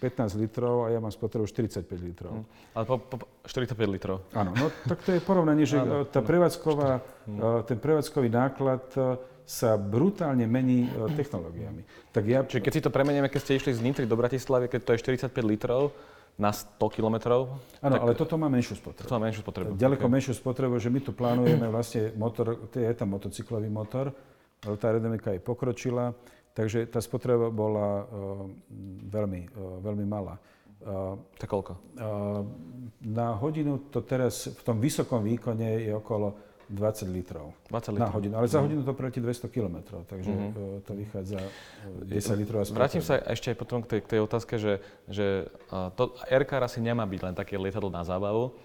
15 litrov a ja mám spotrebu 45 litrov. Hmm. Ale po, po 45 litrov. Áno, no tak to je porovnanie, že áno, tá prevádzková, hmm. ten prevádzkový náklad sa brutálne mení technológiami. Tak ja... Čiže keď si to premenieme, keď ste išli z Nitry do Bratislavy, keď to je 45 litrov, na 100 kilometrov. Áno, ale toto má menšiu spotrebu. To má menšiu spotrebu. Ďaleko okay. menšiu spotrebu, že my tu plánujeme vlastne motor, to je tam motocyklový motor, ale tá aerodynamika je pokročila, takže tá spotreba bola uh, veľmi, uh, veľmi malá. Uh, tak koľko? Uh, na hodinu to teraz v tom vysokom výkone je okolo 20 litrov, 20 litrov. na hodinu. Ale za mhm. hodinu to preletí 200 km, takže mm-hmm. to vychádza 10 e, litrov. Vrátim sa ešte aj potom k tej, k tej otázke, že, že to RKR asi nemá byť len také lietadlo na zábavu.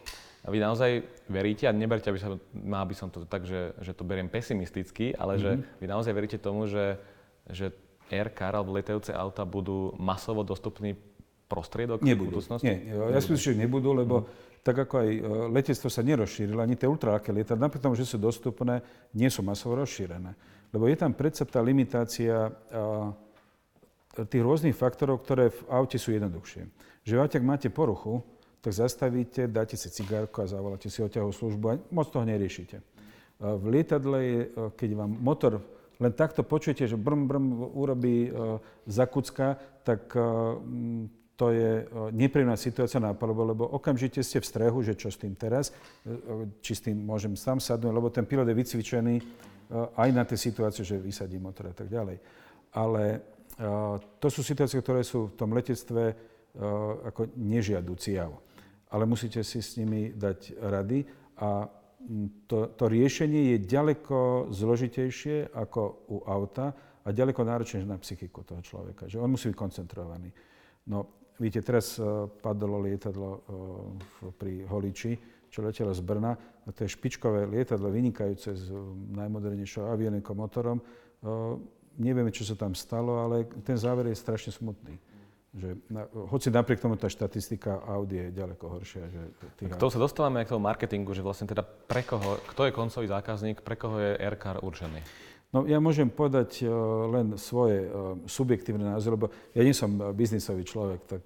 A vy naozaj veríte, a neberte, aby, sa, má by som to tak, že, že to beriem pesimisticky, ale mm-hmm. že mhm. vy naozaj veríte tomu, že, že RKR alebo lietajúce auta budú masovo dostupný prostriedok nebudú. v budúcnosti? Nie, ja si myslím, že nebudú, lebo mm tak ako aj e, letectvo sa nerozšírilo, ani tie ultralaké lietadlá, napriek tomu, že sú dostupné, nie sú masovo rozšírené. Lebo je tam predsa tá limitácia tých rôznych faktorov, ktoré v aute sú jednoduchšie. Že v ak máte poruchu, tak zastavíte, dáte si cigárku a zavoláte si oťahovú službu a moc toho neriešite. V lietadle je, e, keď vám motor len takto počujete, že brm, brm urobí e, zakucka, tak to je nepríjemná situácia na palube, lebo okamžite ste v strehu, že čo s tým teraz, e, či s tým môžem sám sadnúť, lebo ten pilot je vycvičený e, aj na tie situácie, že vysadí motor a tak ďalej. Ale e, to sú situácie, ktoré sú v tom letectve ako nežiaducí jav. Ale musíte si s nimi dať rady a to, to riešenie je ďaleko zložitejšie ako u auta a ďaleko náročnejšie na psychiku toho človeka. Že on musí byť koncentrovaný. No, Víte, teraz uh, padlo lietadlo uh, pri Holiči, čo letelo z Brna. A to je špičkové lietadlo, vynikajúce s uh, najmodernejšou avionikou motorom. Nevieme, čo sa tam stalo, ale ten záver je strašne smutný. Že, na, hoci napriek tomu tá štatistika Audi je ďaleko horšia. Že tých... K tomu sa dostávame k tomu marketingu, že vlastne teda pre koho, kto je koncový zákazník, pre koho je Aircar určený? No ja môžem povedať uh, len svoje uh, subjektívne názory, lebo ja nie som uh, biznisový človek, tak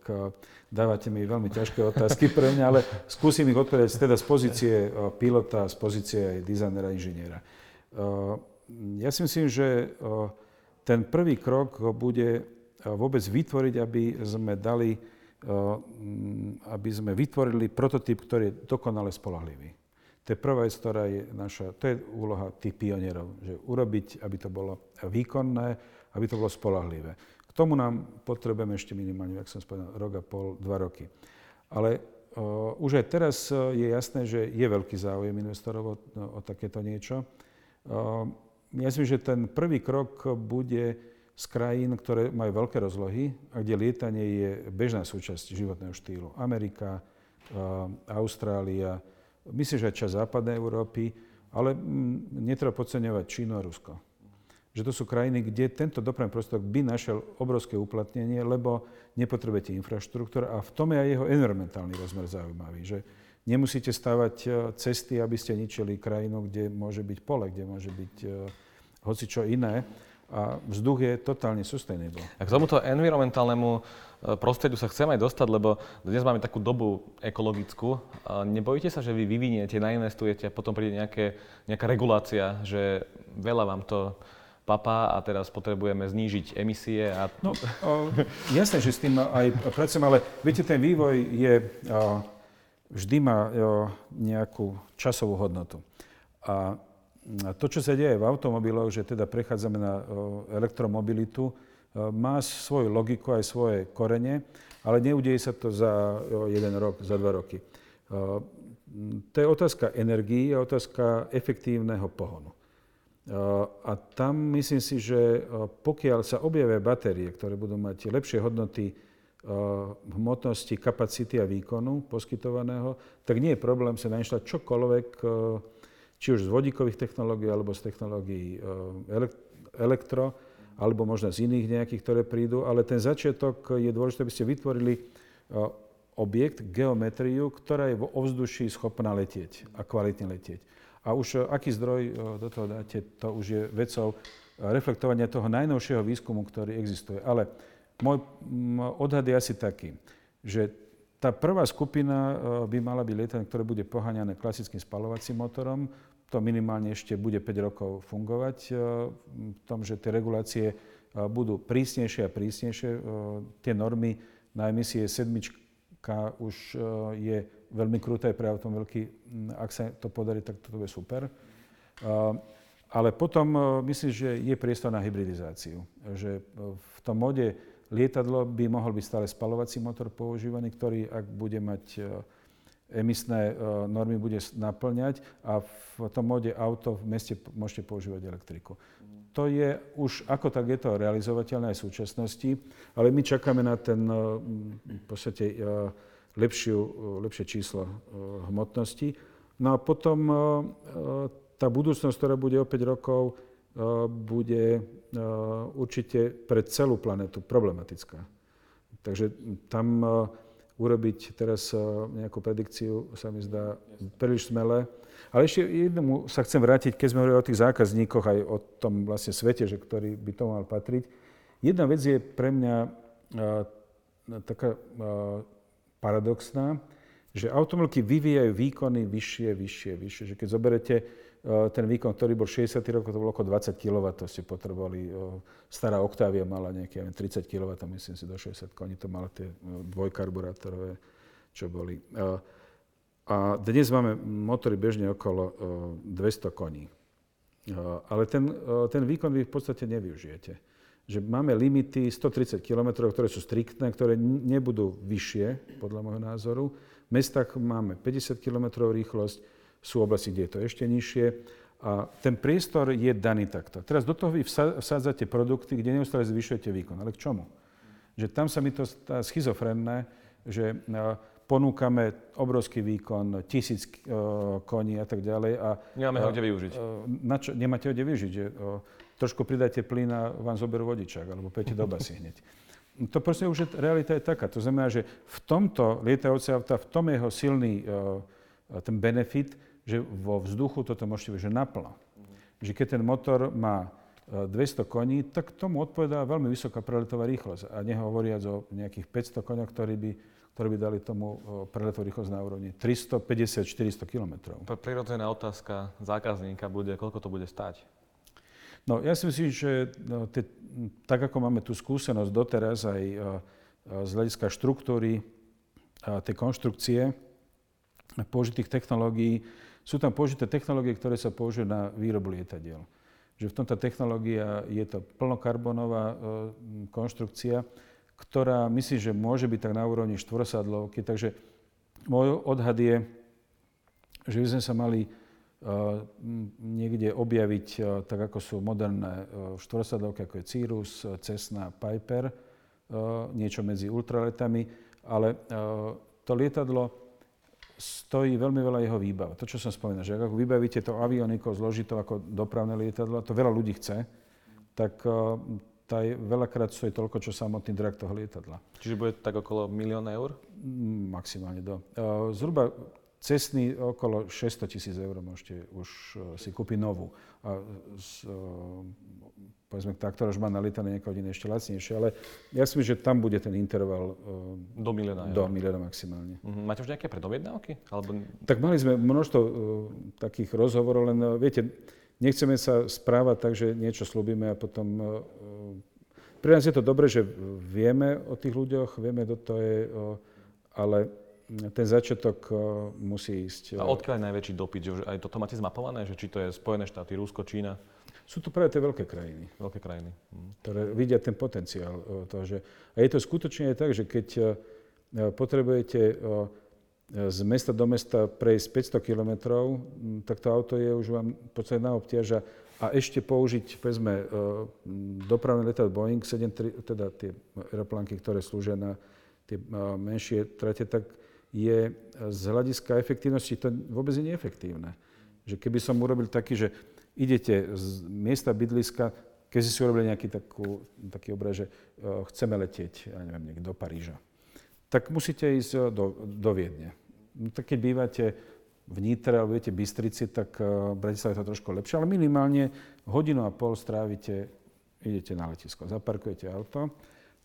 dávate mi veľmi ťažké otázky pre mňa, ale skúsim ich odpovedať teda z pozície pilota, z pozície aj dizajnera, inžiniera. Ja si myslím, že ten prvý krok bude vôbec vytvoriť, aby sme dali, aby sme vytvorili prototyp, ktorý je dokonale spolahlivý. To je prvá vec, ktorá je naša, to je úloha tých pionierov, že urobiť, aby to bolo výkonné, aby to bolo spolahlivé. K tomu nám potrebujeme ešte minimálne, ako som spomenul, rok a pol, dva roky. Ale uh, už aj teraz je jasné, že je veľký záujem investorov o, o takéto niečo. Uh, ja myslím, že ten prvý krok bude z krajín, ktoré majú veľké rozlohy a kde lietanie je bežná súčasť životného štýlu. Amerika, Austrália, myslím, že aj časť západnej Európy, ale mm, netreba podceňovať Čínu a Rusko. Že to sú krajiny, kde tento dopravný prostriedok by našiel obrovské uplatnenie, lebo nepotrebujete infraštruktúru a v tom je aj jeho environmentálny rozmer zaujímavý. Že nemusíte stavať e, cesty, aby ste ničili krajinu, kde môže byť pole, kde môže byť uh, hoci čo iné a vzduch je totálne sustainable. A k tomuto environmentálnemu e, prostrediu sa chcem aj dostať, lebo dnes máme takú dobu ekologickú. Nebojíte sa, že vy vyviniete, nainvestujete a potom príde nejaké, nejaká regulácia, že veľa vám to papá a teraz potrebujeme znížiť emisie? A... No, o, jasné, že s tým aj pracujem, ale viete, ten vývoj je, o, vždy má o, nejakú časovú hodnotu. A to, čo sa deje v automobiloch, že teda prechádzame na elektromobilitu, má svoju logiku aj svoje korene, ale neudeje sa to za jeden rok, za dva roky. To je otázka energií a otázka efektívneho pohonu. A tam myslím si, že pokiaľ sa objavia batérie, ktoré budú mať lepšie hodnoty hmotnosti, kapacity a výkonu poskytovaného, tak nie je problém sa nainštalovať čokoľvek, či už z vodíkových technológií, alebo z technológií elektro, alebo možno z iných nejakých, ktoré prídu. Ale ten začiatok je dôležité, aby ste vytvorili objekt, geometriu, ktorá je vo ovzduší schopná letieť a kvalitne letieť. A už e, aký zdroj e, do toho dáte, to už je vecou e, reflektovania toho najnovšieho výskumu, ktorý existuje. Ale môj odhad je asi taký, že tá prvá skupina by mala byť lietadlo, ktoré bude poháňané klasickým spalovacím motorom. To minimálne ešte bude 5 rokov fungovať v tom, že tie regulácie budú prísnejšie a prísnejšie. Tie normy na emisie sedmička už je veľmi kruté pre automobilky. Ak sa to podarí, tak toto bude super. Ale potom myslím, že je priestor na hybridizáciu. Že v tom mode lietadlo by mohol byť stále spalovací motor používaný, ktorý ak bude mať emisné normy bude naplňať a v tom mode auto v meste môžete používať elektriku. To je už, ako tak je to realizovateľné aj v súčasnosti, ale my čakáme na ten v podstate lepšiu, lepšie číslo hmotnosti. No a potom tá budúcnosť, ktorá bude o 5 rokov, bude určite pre celú planetu problematická. Takže tam urobiť teraz nejakú predikciu sa mi zdá príliš smelé. Ale ešte jednomu sa chcem vrátiť, keď sme hovorili o tých zákazníkoch, aj o tom vlastne svete, že ktorý by to mal patriť. Jedna vec je pre mňa taká paradoxná, že automobilky vyvíjajú výkony vyššie, vyššie, vyššie. Že keď zoberete ten výkon, ktorý bol 60 rokov, to bolo okolo 20 kW, to ste potrebovali. E, stará Octavia mala nejaké 30 kW, myslím si, do 60 koní, to mala tie e, dvojkarburátorové, čo boli. A dnes máme motory bežne okolo 200 koní. Ale ten, ten výkon vy v podstate nevyužijete že máme limity 130 km, ktoré sú striktné, ktoré nebudú vyššie, podľa môjho názoru. V mestách máme 50 km rýchlosť, sú oblasti, kde je to ešte nižšie. A ten priestor je daný takto. Teraz do toho vy vsádzate produkty, kde neustále zvyšujete výkon. Ale k čomu? Že tam sa mi to stá schizofrenné, že ponúkame obrovský výkon, tisíc koní a tak ďalej. A, Nemáme ho kde využiť. Na čo, nemáte ho kde využiť. Že, trošku pridáte plyn a vám zoberú vodičák, alebo pejte do basy hneď. To proste už je, realita je taká. To znamená, že v tomto lietajúce auta, v tom jeho silný uh, ten benefit, že vo vzduchu toto môžete využiť naplno. Že keď ten motor má 200 koní, tak tomu odpovedá veľmi vysoká preletová rýchlosť. A nehovoriac o nejakých 500 koňoch, ktorí by, ktorí by dali tomu preletovú rýchlosť na úrovni 350-400 km. Prirodzená otázka zákazníka bude, koľko to bude stať? No ja si myslím, že no, te, tak ako máme tú skúsenosť doteraz aj a z hľadiska štruktúry tej konštrukcie použitých technológií, sú tam použité technológie, ktoré sa použijú na výrobu lietadiel. Že v tomto technológia je to plnokarbonová e, konštrukcia, ktorá myslím, že môže byť tak na úrovni štvorsadlovky. Takže môj odhad je, že by sme sa mali niekde objaviť, tak ako sú moderné štvorsadovky, ako je Cirrus, Cessna, Piper, niečo medzi ultraletami, ale to lietadlo stojí veľmi veľa jeho výbav. To, čo som spomínal, že ako vybavíte to avionikou zložitou ako dopravné lietadlo, to veľa ľudí chce, tak tá je, veľakrát stojí toľko, čo samotný drak toho lietadla. Čiže bude tak okolo milióna eur? Maximálne do. Zhruba Cestný okolo 600 tisíc eur môžete už eh, si kúpiť novú. A z, eh, povedzme, tá, ktorá už má nalietané niekoho iné ešte lacnejšie, ale ja si myslím, že tam bude ten interval eh, do milióna do milióna maximálne. Uh-huh. Máte už nejaké predobjednávky? Alebo... Tak mali sme množstvo uh, takých rozhovorov, len viete, nechceme sa správať tak, že niečo slúbime a potom... Uh, pre nás je to dobré, že vieme o tých ľuďoch, vieme, kto to je, ale ten začiatok musí ísť... A odkiaľ je najväčší dopyt? Že aj toto máte zmapované? Že či to je Spojené štáty, Rusko, Čína? Sú to práve tie veľké krajiny. Veľké krajiny. Hm. Ktoré vidia ten potenciál toho, že... A je to skutočne aj tak, že keď potrebujete z mesta do mesta prejsť 500 kilometrov, tak to auto je už vám podstate na obťaža a ešte použiť, povedzme, dopravné letadlo Boeing 73, teda tie aeroplánky, ktoré slúžia na tie menšie trate, tak je z hľadiska efektívnosti to vôbec nie neefektívne. Že keby som urobil taký, že idete z miesta bydliska, keď si urobili nejaký takú, taký obraz, že chceme letieť, ja neviem, do Paríža, tak musíte ísť do, do Viedne. No, tak keď bývate v Nitre alebo viete Bystrici, tak uh, Bratislava je to trošku lepšie, ale minimálne hodinu a pol strávite, idete na letisko, zaparkujete auto,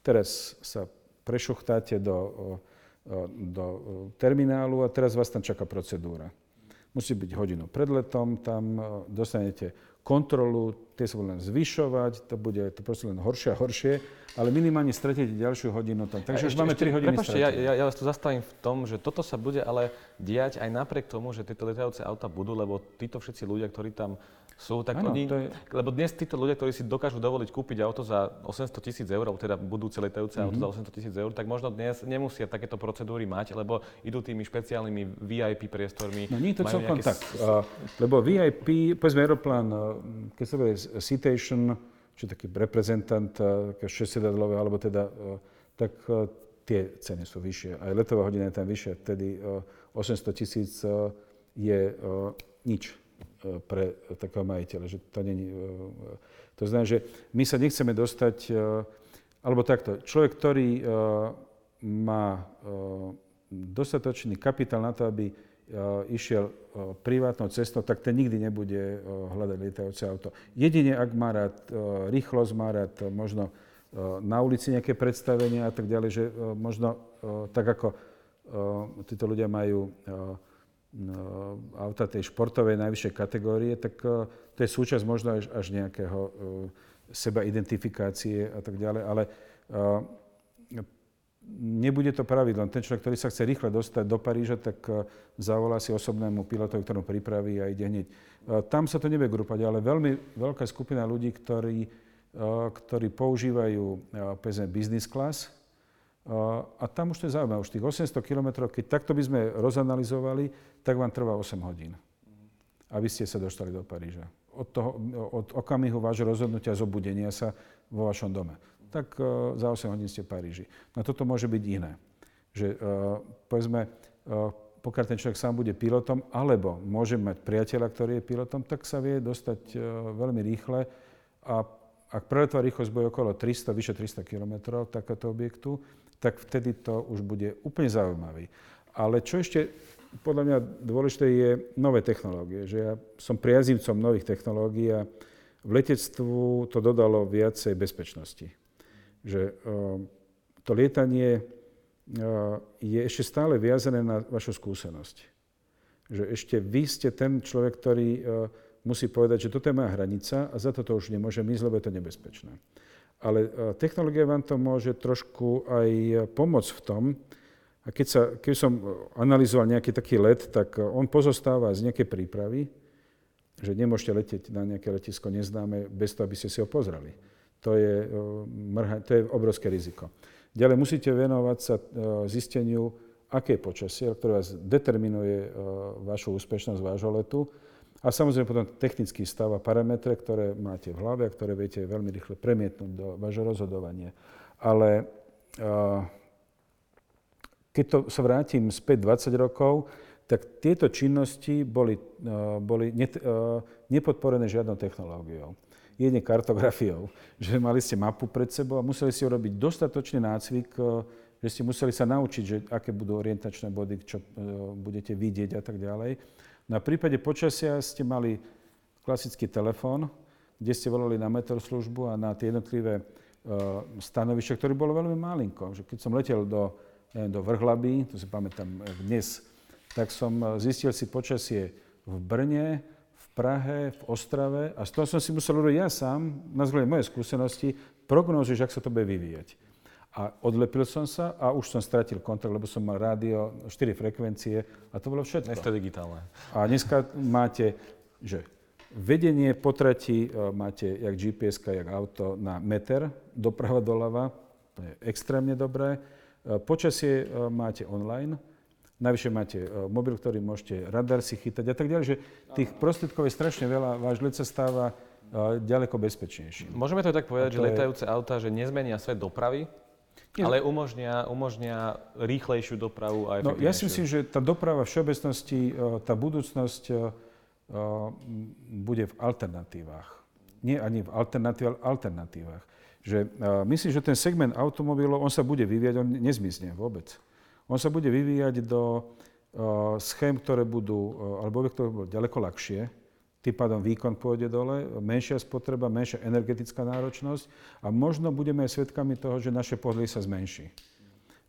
teraz sa prešuchtáte do, uh, do uh, terminálu a teraz vás tam čaká procedúra. Musí byť hodinu pred letom, tam uh, dostanete kontrolu, tie sa budú len zvyšovať, to bude to proste len horšie a horšie, ale minimálne stretíte ďalšiu hodinu tam. Takže už máme 3 hodiny Prepačte, ja, ja, ja vás tu zastavím v tom, že toto sa bude ale diať aj napriek tomu, že tieto letajúce auta budú, lebo títo všetci ľudia, ktorí tam sú, tak ano, oni, je... lebo dnes títo ľudia, ktorí si dokážu dovoliť kúpiť auto za 800 tisíc eur, teda budúce letajúce mm-hmm. auto za 800 tisíc eur, tak možno dnes nemusia takéto procedúry mať, lebo idú tými špeciálnymi VIP priestormi. No nie je to celkom tak, uh, lebo VIP, povedzme aeroplán, keď sa bude Citation, čo taký reprezentant, také šesedadlové, alebo teda, tak tie ceny sú vyššie. Aj letová hodina je tam vyššia, vtedy 800 tisíc je nič pre takého majiteľa. Že to, není, e, to znamená, že my sa nechceme dostať, e, alebo takto, človek, ktorý má dostatočný kapitál na to, aby išiel privátnou cestou, tak ten nikdy nebude hľadať lietajúce auto. Jedine, ak má rád rýchlosť, má rád možno na ulici nejaké predstavenia a tak ďalej, že možno tak ako títo ľudia majú auta tej športovej najvyššej kategórie, tak e, to je súčasť možno až, až nejakého uh, seba identifikácie a tak ďalej, ale uh, nebude to pravidlo. Ten človek, ktorý sa chce rýchle dostať do Paríža, tak zavolá si osobnému pilotovi, ktorú pripraví a ide hneď. Tam sa to nebude grupať, ale veľmi veľká skupina ľudí, ktorí, ktorí používajú povedzme business class, a tam už to je zaujímavé, už tých 800 kilometrov, keď takto by sme rozanalizovali, tak vám trvá 8 hodín. Aby ste sa dostali do Paríža. Od, toho, od okamihu vášho rozhodnutia zobudenia sa vo vašom dome. Tak uh, za 8 hodín ste v Paríži. No toto môže byť iné. Že uh, povedzme, uh, pokiaľ ten človek sám bude pilotom, alebo môže mať priateľa, ktorý je pilotom, tak sa vie dostať veľmi rýchle a ak preletová rýchlosť bude okolo 300, vyše 300 km takéto objektu, tak vtedy to už bude úplne zaujímavý. Ale čo ešte podľa mňa dôležité je nové technológie. Že ja som priazivcom nových technológií a v letectvu to dodalo viacej bezpečnosti. Že uh, to lietanie uh, je ešte stále viazané na vašu skúsenosť. Že ešte vy ste ten človek, ktorý uh, musí povedať, že toto je moja hranica a za toto už nemôžem ísť, lebo je to nebezpečné. Ale e, technológia vám to môže trošku aj pomôcť v tom, a keď, sa, keď som analyzoval nejaký taký let, tak on pozostáva z nejakej prípravy, že nemôžete letieť na nejaké letisko neznáme bez toho, aby ste si ho pozreli. To je, e, to je obrovské riziko. Ďalej musíte venovať sa e, zisteniu, aké je počasie, ktoré vás determinuje vašu úspešnosť vášho letu a samozrejme potom technický stav a parametre, ktoré máte v hlave a ktoré viete veľmi rýchle premietnúť do vášho rozhodovania. Ale keď to sa vrátim späť 20 rokov, tak tieto činnosti boli, boli nepodporené žiadnou technológiou. Jedne kartografiou, že mali ste mapu pred sebou a museli ste urobiť dostatočný nácvik, že ste museli sa naučiť, že aké budú orientačné body, čo budete vidieť a tak ďalej. Na prípade počasia ste mali klasický telefón, kde ste volali na metroslužbu a na tie jednotlivé uh, stanovišťa, ktoré bolo veľmi malinko. Že keď som letel do, neviem, do Vrhlaby, to si pamätám dnes, tak som e, zistil si počasie v Brne, v Prahe, v Ostrave a z toho som si musel urobiť ja sám, na mojej skúsenosti, prognózy, že ak sa to bude vyvíjať. A odlepil som sa a už som stratil kontakt, lebo som mal rádio, 4 frekvencie a to bolo všetko. Dnes to digitálne. A dneska máte, že vedenie potrati máte jak GPS, jak auto na meter, doprava, doľava, to je extrémne dobré. Počasie máte online, Navyše máte mobil, ktorý môžete radar si chytať a tak ďalej, že tých prostriedkov je strašne veľa, váš let sa stáva ďaleko bezpečnejším. Môžeme to tak povedať, že letajúce je... autá, že nezmenia svet dopravy, ale umožnia, umožnia rýchlejšiu dopravu a no, Ja si myslím, že tá doprava v všeobecnosti, e, tá budúcnosť e, e, bude v alternatívach. Nie ani v alternatívach, ale alternatívach. Že, myslím, že ten segment automobilov, on sa bude vyvíjať, on nezmizne vôbec. On sa bude vyvíjať do schém, ktoré budú, alebo ktoré budú ďaleko ľahšie, tým pádom výkon pôjde dole, menšia spotreba, menšia energetická náročnosť a možno budeme aj svedkami toho, že naše pohodlie sa zmenší.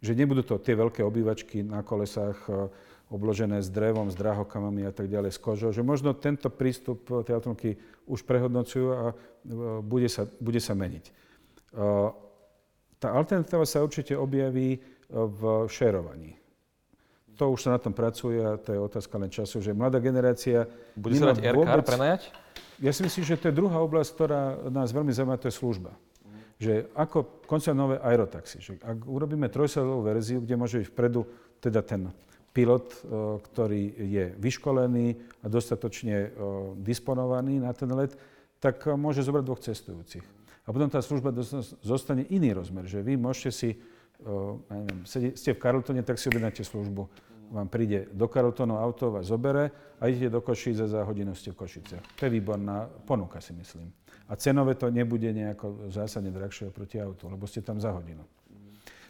Že nebudú to tie veľké obývačky na kolesách e, obložené s drevom, s drahokamami a tak ďalej, s kožou, že možno tento prístup e, tej automobilky už prehodnocujú a e, bude sa, bude sa meniť. Tá alternatíva sa určite objaví v šerovaní to už sa na tom pracuje a to je otázka len času, že mladá generácia... Bude sa dať vôbec... prenajať? Ja si myslím, že to je druhá oblasť, ktorá nás veľmi zaujíma, to je služba. Mm. Že ako nové aerotaxi. Že ak urobíme trojsadovú verziu, kde môže byť vpredu teda ten pilot, e, ktorý je vyškolený a dostatočne e, disponovaný na ten let, tak e, môže zobrať dvoch cestujúcich. A potom tá služba zostane iný rozmer, že vy môžete si, ja neviem, ste v Carltone, tak si objednáte službu vám príde do Karotonu auto, vás zobere a idete do Košíc za hodinu ste v Košice. To je výborná ponuka, si myslím. A cenové to nebude nejako zásadne drahšie oproti autu, lebo ste tam za hodinu.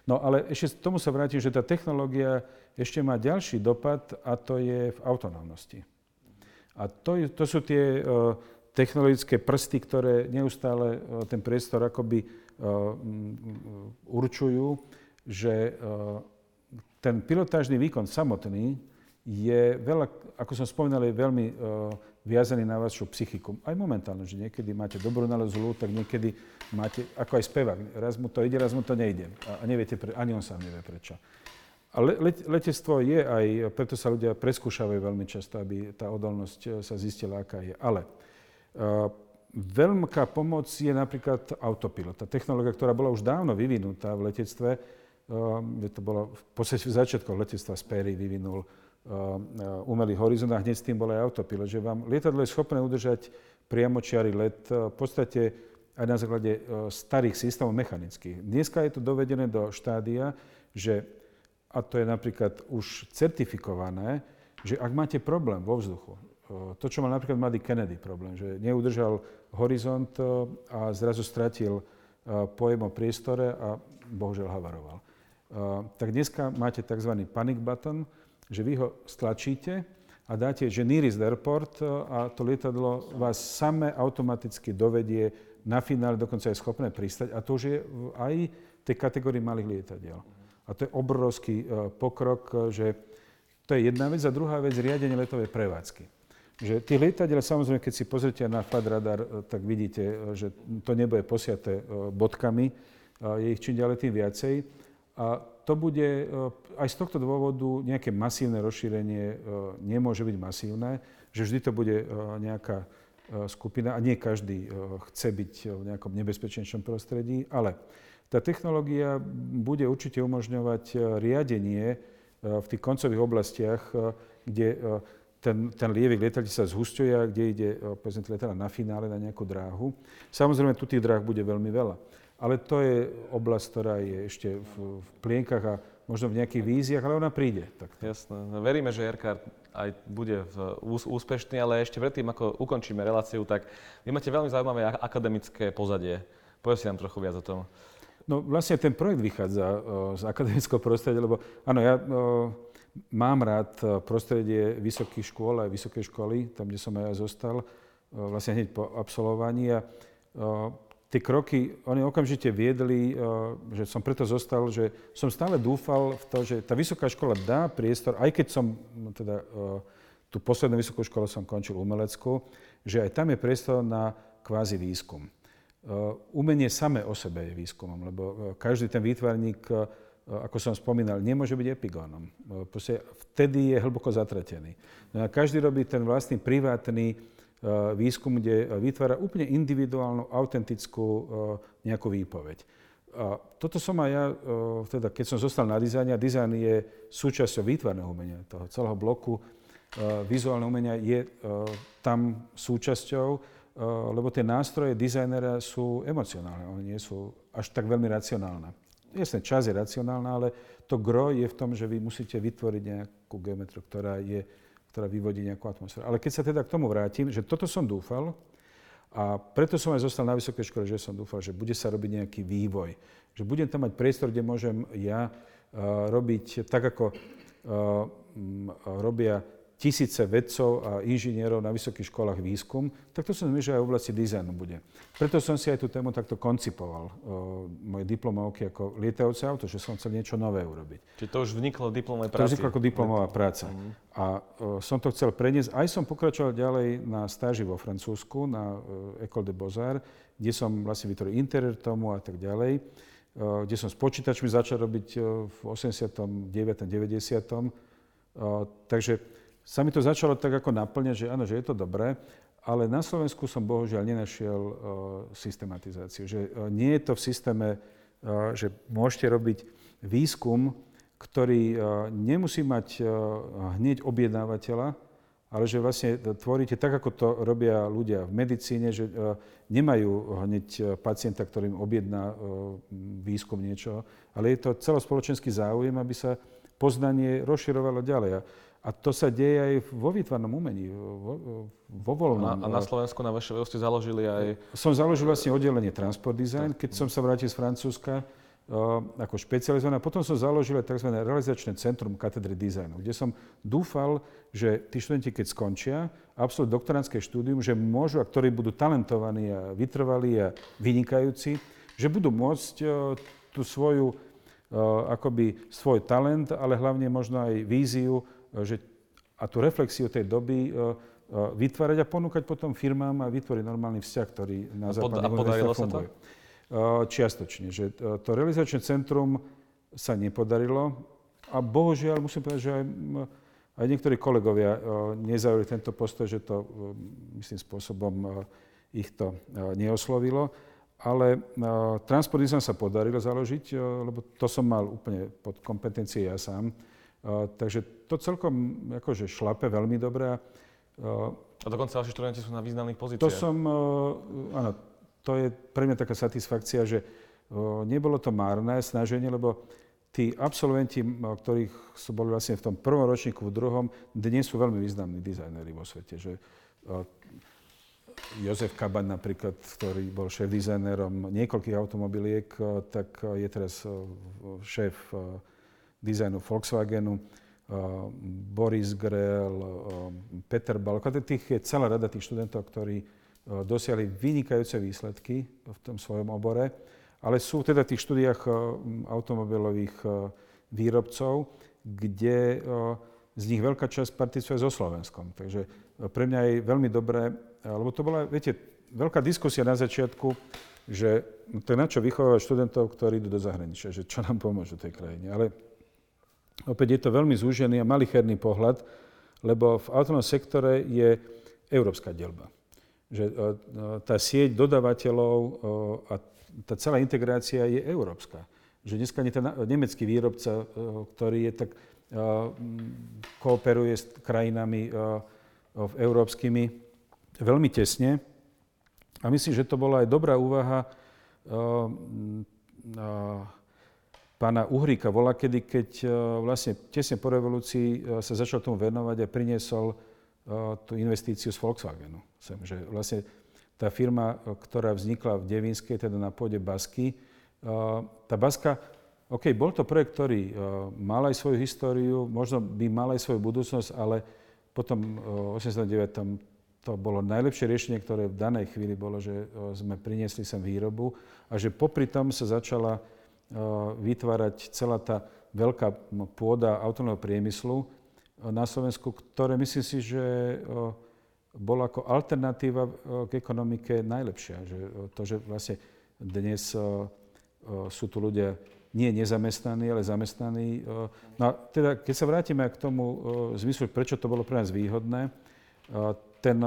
No ale ešte tomu sa vrátim, že tá technológia ešte má ďalší dopad a to je v autonómnosti. A to, to sú tie uh, technologické prsty, ktoré neustále uh, ten priestor akoby určujú, že ten pilotážny výkon samotný je veľa, ako som spomínal, je veľmi uh, viazaný na vašu psychiku. Aj momentálne, že niekedy máte dobrú náladu, zlú, tak niekedy máte, ako aj spevák, raz mu to ide, raz mu to nejde. A, neviete, pre, ani on sám nevie prečo. A le, le, letectvo je aj, preto sa ľudia preskúšavajú veľmi často, aby tá odolnosť sa zistila, aká je. Ale veľká pomoc je napríklad autopilot. Tá technológia, ktorá bola už dávno vyvinutá v letectve, Ehm, to bolo v podstate v začiatkoch letectva Sperry vyvinul ehm, umelý horizont a hneď s tým bol aj autopilot, že vám lietadlo je schopné udržať priamočiary let v podstate aj na základe starých systémov mechanických. Dneska je to dovedené do štádia, že, a to je napríklad už certifikované, že ak máte problém vo vzduchu, to, čo mal napríklad mladý Kennedy problém, že neudržal horizont e, a zrazu stratil pojem o priestore a bohužiaľ havaroval tak dneska máte tzv. panic button, že vy ho stlačíte a dáte, že near is the airport a to lietadlo vás samé automaticky dovedie na finále, dokonca je schopné pristať a to už je aj v tej kategórii malých lietadiel. A to je obrovský pokrok, že to je jedna vec. A druhá vec, riadenie letovej prevádzky. Že tie lietadiel, samozrejme, keď si pozrite na radar, tak vidíte, že to nebo je posiaté bodkami, je ich čím ďalej tým viacej. A to bude, aj z tohto dôvodu nejaké masívne rozšírenie nemôže byť masívne, že vždy to bude nejaká skupina a nie každý chce byť v nejakom nebezpečnejšom prostredí, ale tá technológia bude určite umožňovať riadenie v tých koncových oblastiach, kde ten, ten lievik lietadla sa zhusťuje a kde ide povedzme, lietadla na finále na nejakú dráhu. Samozrejme, tu tých dráh bude veľmi veľa. Ale to je oblasť, ktorá je ešte v, v plienkach a možno v nejakých víziách, ale ona príde. Tak. Jasné. No, veríme, že Erkard aj bude úspešný, ale ešte predtým, ako ukončíme reláciu, tak vy máte veľmi zaujímavé akademické pozadie. Povedz si nám trochu viac o tom. No vlastne ten projekt vychádza o, z akademického prostredia, lebo áno, ja o, mám rád prostredie vysokých škôl aj vysokej školy, tam, kde som aj ja zostal, o, vlastne hneď po absolvovaní. A, o, tie kroky, oni okamžite viedli, eh, že som preto zostal, že som stále dúfal v to, že tá vysoká škola dá priestor, aj keď som no teda eh, tú poslednú vysokú školu som končil umeleckú, že aj tam je priestor na kvázi výskum. umenie samé o sebe je výskumom, lebo každý ten výtvarník, ako som spomínal, nemôže byť epigónom. Proste vtedy je hlboko zatratený. No každý robí ten vlastný privátny výskum, kde vytvára úplne individuálnu, autentickú nejakú výpoveď. A toto som aj ja, teda keď som zostal na dizajne, a dizajn je súčasťou výtvarného umenia, toho celého bloku, vizuálne umenia je tam súčasťou, lebo tie nástroje dizajnera sú emocionálne, oni nie sú až tak veľmi racionálne. Jasne, čas je racionálna, ale to gro je v tom, že vy musíte vytvoriť nejakú geometriu, ktorá, je, ktorá vyvodí nejakú atmosféru. Ale keď sa teda k tomu vrátim, že toto som dúfal, a preto som aj zostal na vysokej škole, že som dúfal, že bude sa robiť nejaký vývoj. Že budem tam mať priestor, kde môžem ja uh, robiť tak, ako uh, robia tisíce vedcov a inžinierov na vysokých školách výskum, tak to som že aj v oblasti dizajnu bude. Preto som si aj tú tému takto koncipoval, moje diplomovky ako lietajúce auto, že som chcel niečo nové urobiť. Čiže to už vniklo v diplomovej práci? To vzniklo ako diplomová práca. Mm. A som to chcel preniesť. Aj som pokračoval ďalej na stáži vo Francúzsku, na École de Beaux-Arts, kde som vlastne vytvoril interiér tomu a tak ďalej, kde som s počítačmi začal robiť v 89. 90. Uh, takže sa mi to začalo tak ako naplňať, že áno, že je to dobré, ale na Slovensku som bohužiaľ nenašiel uh, systematizáciu. Že uh, nie je to v systéme, uh, že môžete robiť výskum, ktorý nemusí mať hneď objednávateľa, ale že vlastne tvoríte tak, ako to robia ľudia v medicíne, že nemajú hneď pacienta, ktorým objedná výskum niečo, ale je to celospoločenský záujem, aby sa poznanie rozširovalo ďalej. A to sa deje aj vo výtvarnom umení, vo, vo voľnom. A, a na Slovensku na VŠV ste založili aj... Som založil vlastne oddelenie Transport Design, keď som sa vrátil z Francúzska uh, ako špecializovaný. A potom som založil aj tzv. realizačné centrum katedry dizajnu, kde som dúfal, že tí študenti, keď skončia, absolvujú doktorantské štúdium, že môžu, a ktorí budú talentovaní a vytrvalí a vynikajúci, že budú môcť uh, tú svoju, uh, akoby svoj talent, ale hlavne možno aj víziu že, a tú reflexiu tej doby e, e, vytvárať a ponúkať potom firmám a vytvoriť normálny vzťah, ktorý na západných univerzitách funguje. E, čiastočne, že to realizačné centrum sa nepodarilo a bohužiaľ musím povedať, že aj, aj niektorí kolegovia nezaujali tento postoj, že to myslím spôsobom ich to neoslovilo. Ale transport sa podarilo založiť, lebo to som mal úplne pod kompetencie ja sám takže to celkom akože šlape veľmi dobre. A dokonca vaši študenti sú na významných pozíciách. To som, áno, to je pre mňa taká satisfakcia, že nebolo to márne snaženie, lebo tí absolventi, ktorých sú boli vlastne v tom prvom ročníku, v druhom, dnes sú veľmi významní dizajnéri vo svete. Že, Jozef Kaban napríklad, ktorý bol šéf-dizajnérom niekoľkých automobiliek, tak je teraz šéf dizajnu Volkswagenu, Boris Grell, Peter Balko. Tých je celá rada tých študentov, ktorí dosiahli vynikajúce výsledky v tom svojom obore, ale sú teda v tých štúdiách automobilových výrobcov, kde z nich veľká časť participuje so Slovenskom. Takže pre mňa je veľmi dobré, lebo to bola, viete, veľká diskusia na začiatku, že to je na čo vychovávať študentov, ktorí idú do zahraničia, že čo nám pomôžu tej krajine. Ale Opäť je to veľmi zúžený a malicherný pohľad, lebo v autonómnom sektore je európska delba. Že e, e, tá sieť dodávateľov e, a tá celá integrácia je európska. Že dneska nie ten nemecký výrobca, ktorý je tak kooperuje s krajinami európskymi veľmi tesne. A myslím, že to bola aj dobrá úvaha pána Uhríka vola, kedy, keď e, vlastne tesne po revolúcii e, sa začal tomu venovať a priniesol e, tú investíciu z Volkswagenu. Sem, že vlastne tá firma, ktorá vznikla v Devinskej, teda na pôde Basky, tá Baska, OK, bol to projekt, ktorý mal aj svoju históriu, možno by mal aj svoju budúcnosť, ale potom v 89. to bolo najlepšie riešenie, ktoré v danej chvíli bolo, že sme priniesli sem výrobu a že popri tom sa začala vytvárať celá tá veľká pôda autonómneho priemyslu na Slovensku, ktoré myslím si, že bola ako alternatíva k ekonomike najlepšia. Že to, že vlastne dnes sú tu ľudia nie nezamestnaní, ale zamestnaní. No a teda, keď sa vrátime k tomu zmyslu, prečo to bolo pre nás výhodné, ten,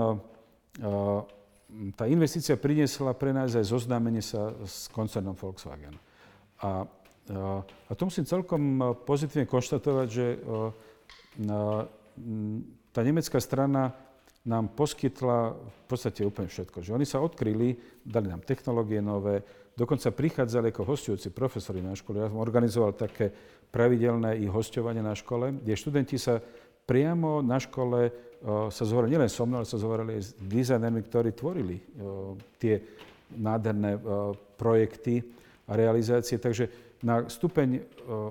tá investícia priniesla pre nás aj zoznámenie sa s koncernom Volkswagen. A, a to musím celkom pozitívne konštatovať, že tá nemecká strana nám poskytla v podstate úplne všetko. Že oni sa odkryli, dali nám technológie nové, dokonca prichádzali ako hostujúci profesori na škole. Ja som organizoval také pravidelné i hostovanie na škole, kde študenti sa priamo na škole o, sa zhovorili, nielen so mnou, ale sa zhovorili s dizajnermi, ktorí tvorili tie nádherné projekty realizácie. Takže na stupeň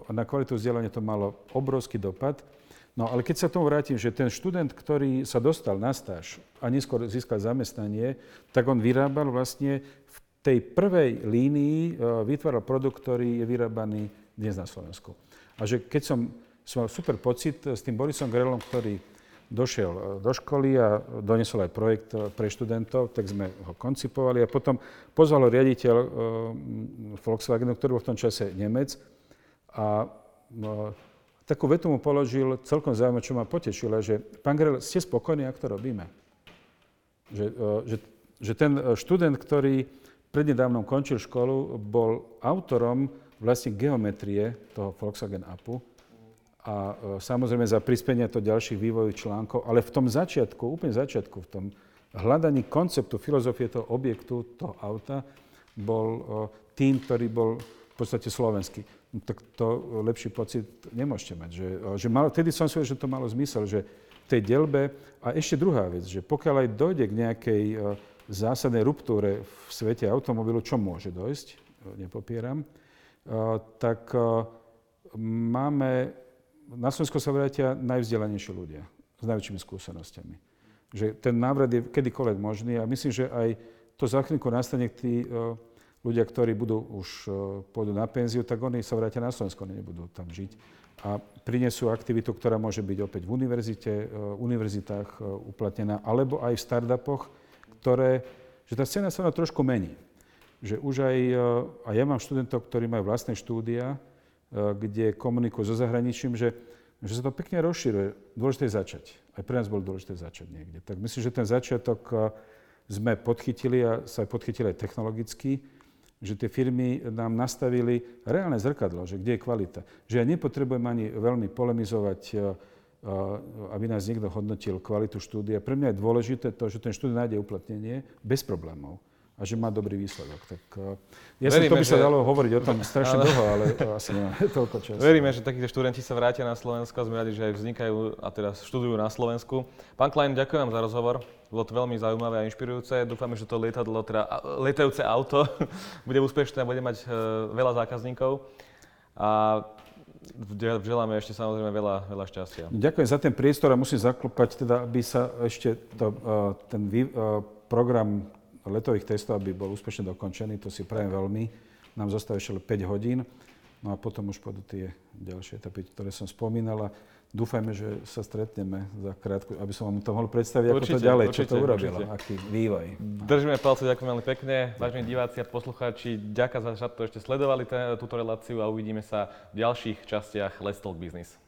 a na kvalitu vzdelania to malo obrovský dopad. No ale keď sa tomu vrátim, že ten študent, ktorý sa dostal na stáž a neskôr získal zamestnanie, tak on vyrábal vlastne v tej prvej línii, e, vytváral produkt, ktorý je vyrábaný dnes na Slovensku. A že keď som, som mal super pocit s tým Borisom Grelom, ktorý došiel e, do školy a donesol aj projekt e, pre študentov, tak sme ho koncipovali a potom pozval riaditeľ Volkswagenu, ktorý bol v tom čase Nemec a takú vetu mu položil celkom zaujímavé, čo ma potešilo, že pán Grel, ste spokojní, ak to robíme? Že, že, že ten študent, ktorý prednedávnom končil školu, bol autorom vlastne geometrie toho Volkswagen Appu a e, samozrejme za prispenie to ďalších vývojových článkov, ale v tom začiatku, úplne začiatku, v tom hľadaní konceptu, filozofie toho objektu, toho auta, bol e, tým, ktorý bol v podstate slovenský tak to lepší pocit nemôžete mať. Že, že mal, vtedy som si že to malo zmysel, že v tej delbe, a ešte druhá vec, že pokiaľ aj dojde k nejakej zásadnej ruptúre v svete automobilu, čo môže dojsť, nepopieram, tak máme, na Slovensku sa vrátia najvzdelanejší ľudia s najväčšími skúsenostiami. Že ten návrat je kedykoľvek možný a myslím, že aj to za chvíľku nastane, tí ľudia, ktorí budú už e, pôjdu na penziu, tak oni sa vrátia na Slovensko, oni nebudú tam žiť. A prinesú aktivitu, ktorá môže byť opäť v univerzite, e, univerzitách uplatnená, alebo aj v startupoch, ktoré, že tá scéna sa na trošku mení. Že už aj, a ja mám študentov, ktorí majú vlastné štúdia, kde komunikujú so zahraničím, že, že sa to pekne rozširuje. Dôležité je začať. Aj pre nás bolo dôležité začať niekde. Tak myslím, že ten začiatok sme podchytili a sa podchytili aj technologicky že tie firmy nám nastavili reálne zrkadlo, že kde je kvalita. Že ja nepotrebujem ani veľmi polemizovať, e, e, aby nás niekto hodnotil kvalitu štúdia. Pre mňa je dôležité to, že ten štúdia nájde uplatnenie bez problémov a že má dobrý výsledok. Tak uh, ja Veríme, som, to by sa že... dalo hovoriť o tom strašne dlho, ale to asi nemá toľko času. Veríme, že takíto študenti sa vrátia na Slovensko a sme radi, že aj vznikajú a teraz študujú na Slovensku. Pán Klein, ďakujem vám za rozhovor. Bolo to veľmi zaujímavé a inšpirujúce. Dúfame, že to lietadlo, teda lietajúce auto bude úspešné a bude mať uh, veľa zákazníkov. A želáme ešte samozrejme veľa, veľa šťastia. Ďakujem za ten priestor a musím zaklopať, teda, aby sa ešte to, uh, ten uh, program letových testov, aby bol úspešne dokončený. To si prajem veľmi. Nám zostáva ešte 5 hodín. No a potom už pôjdu tie ďalšie etapy, ktoré som spomínal. A dúfajme, že sa stretneme za krátku, aby som vám to mohol predstaviť, určite, ako to ďalej, určite, čo to urobilo, určite. aký vývoj. Držíme palce, ďakujem veľmi pekne. Vážení diváci a poslucháči, ďakujem za to, že ste sledovali túto reláciu a uvidíme sa v ďalších častiach Let's Talk Business.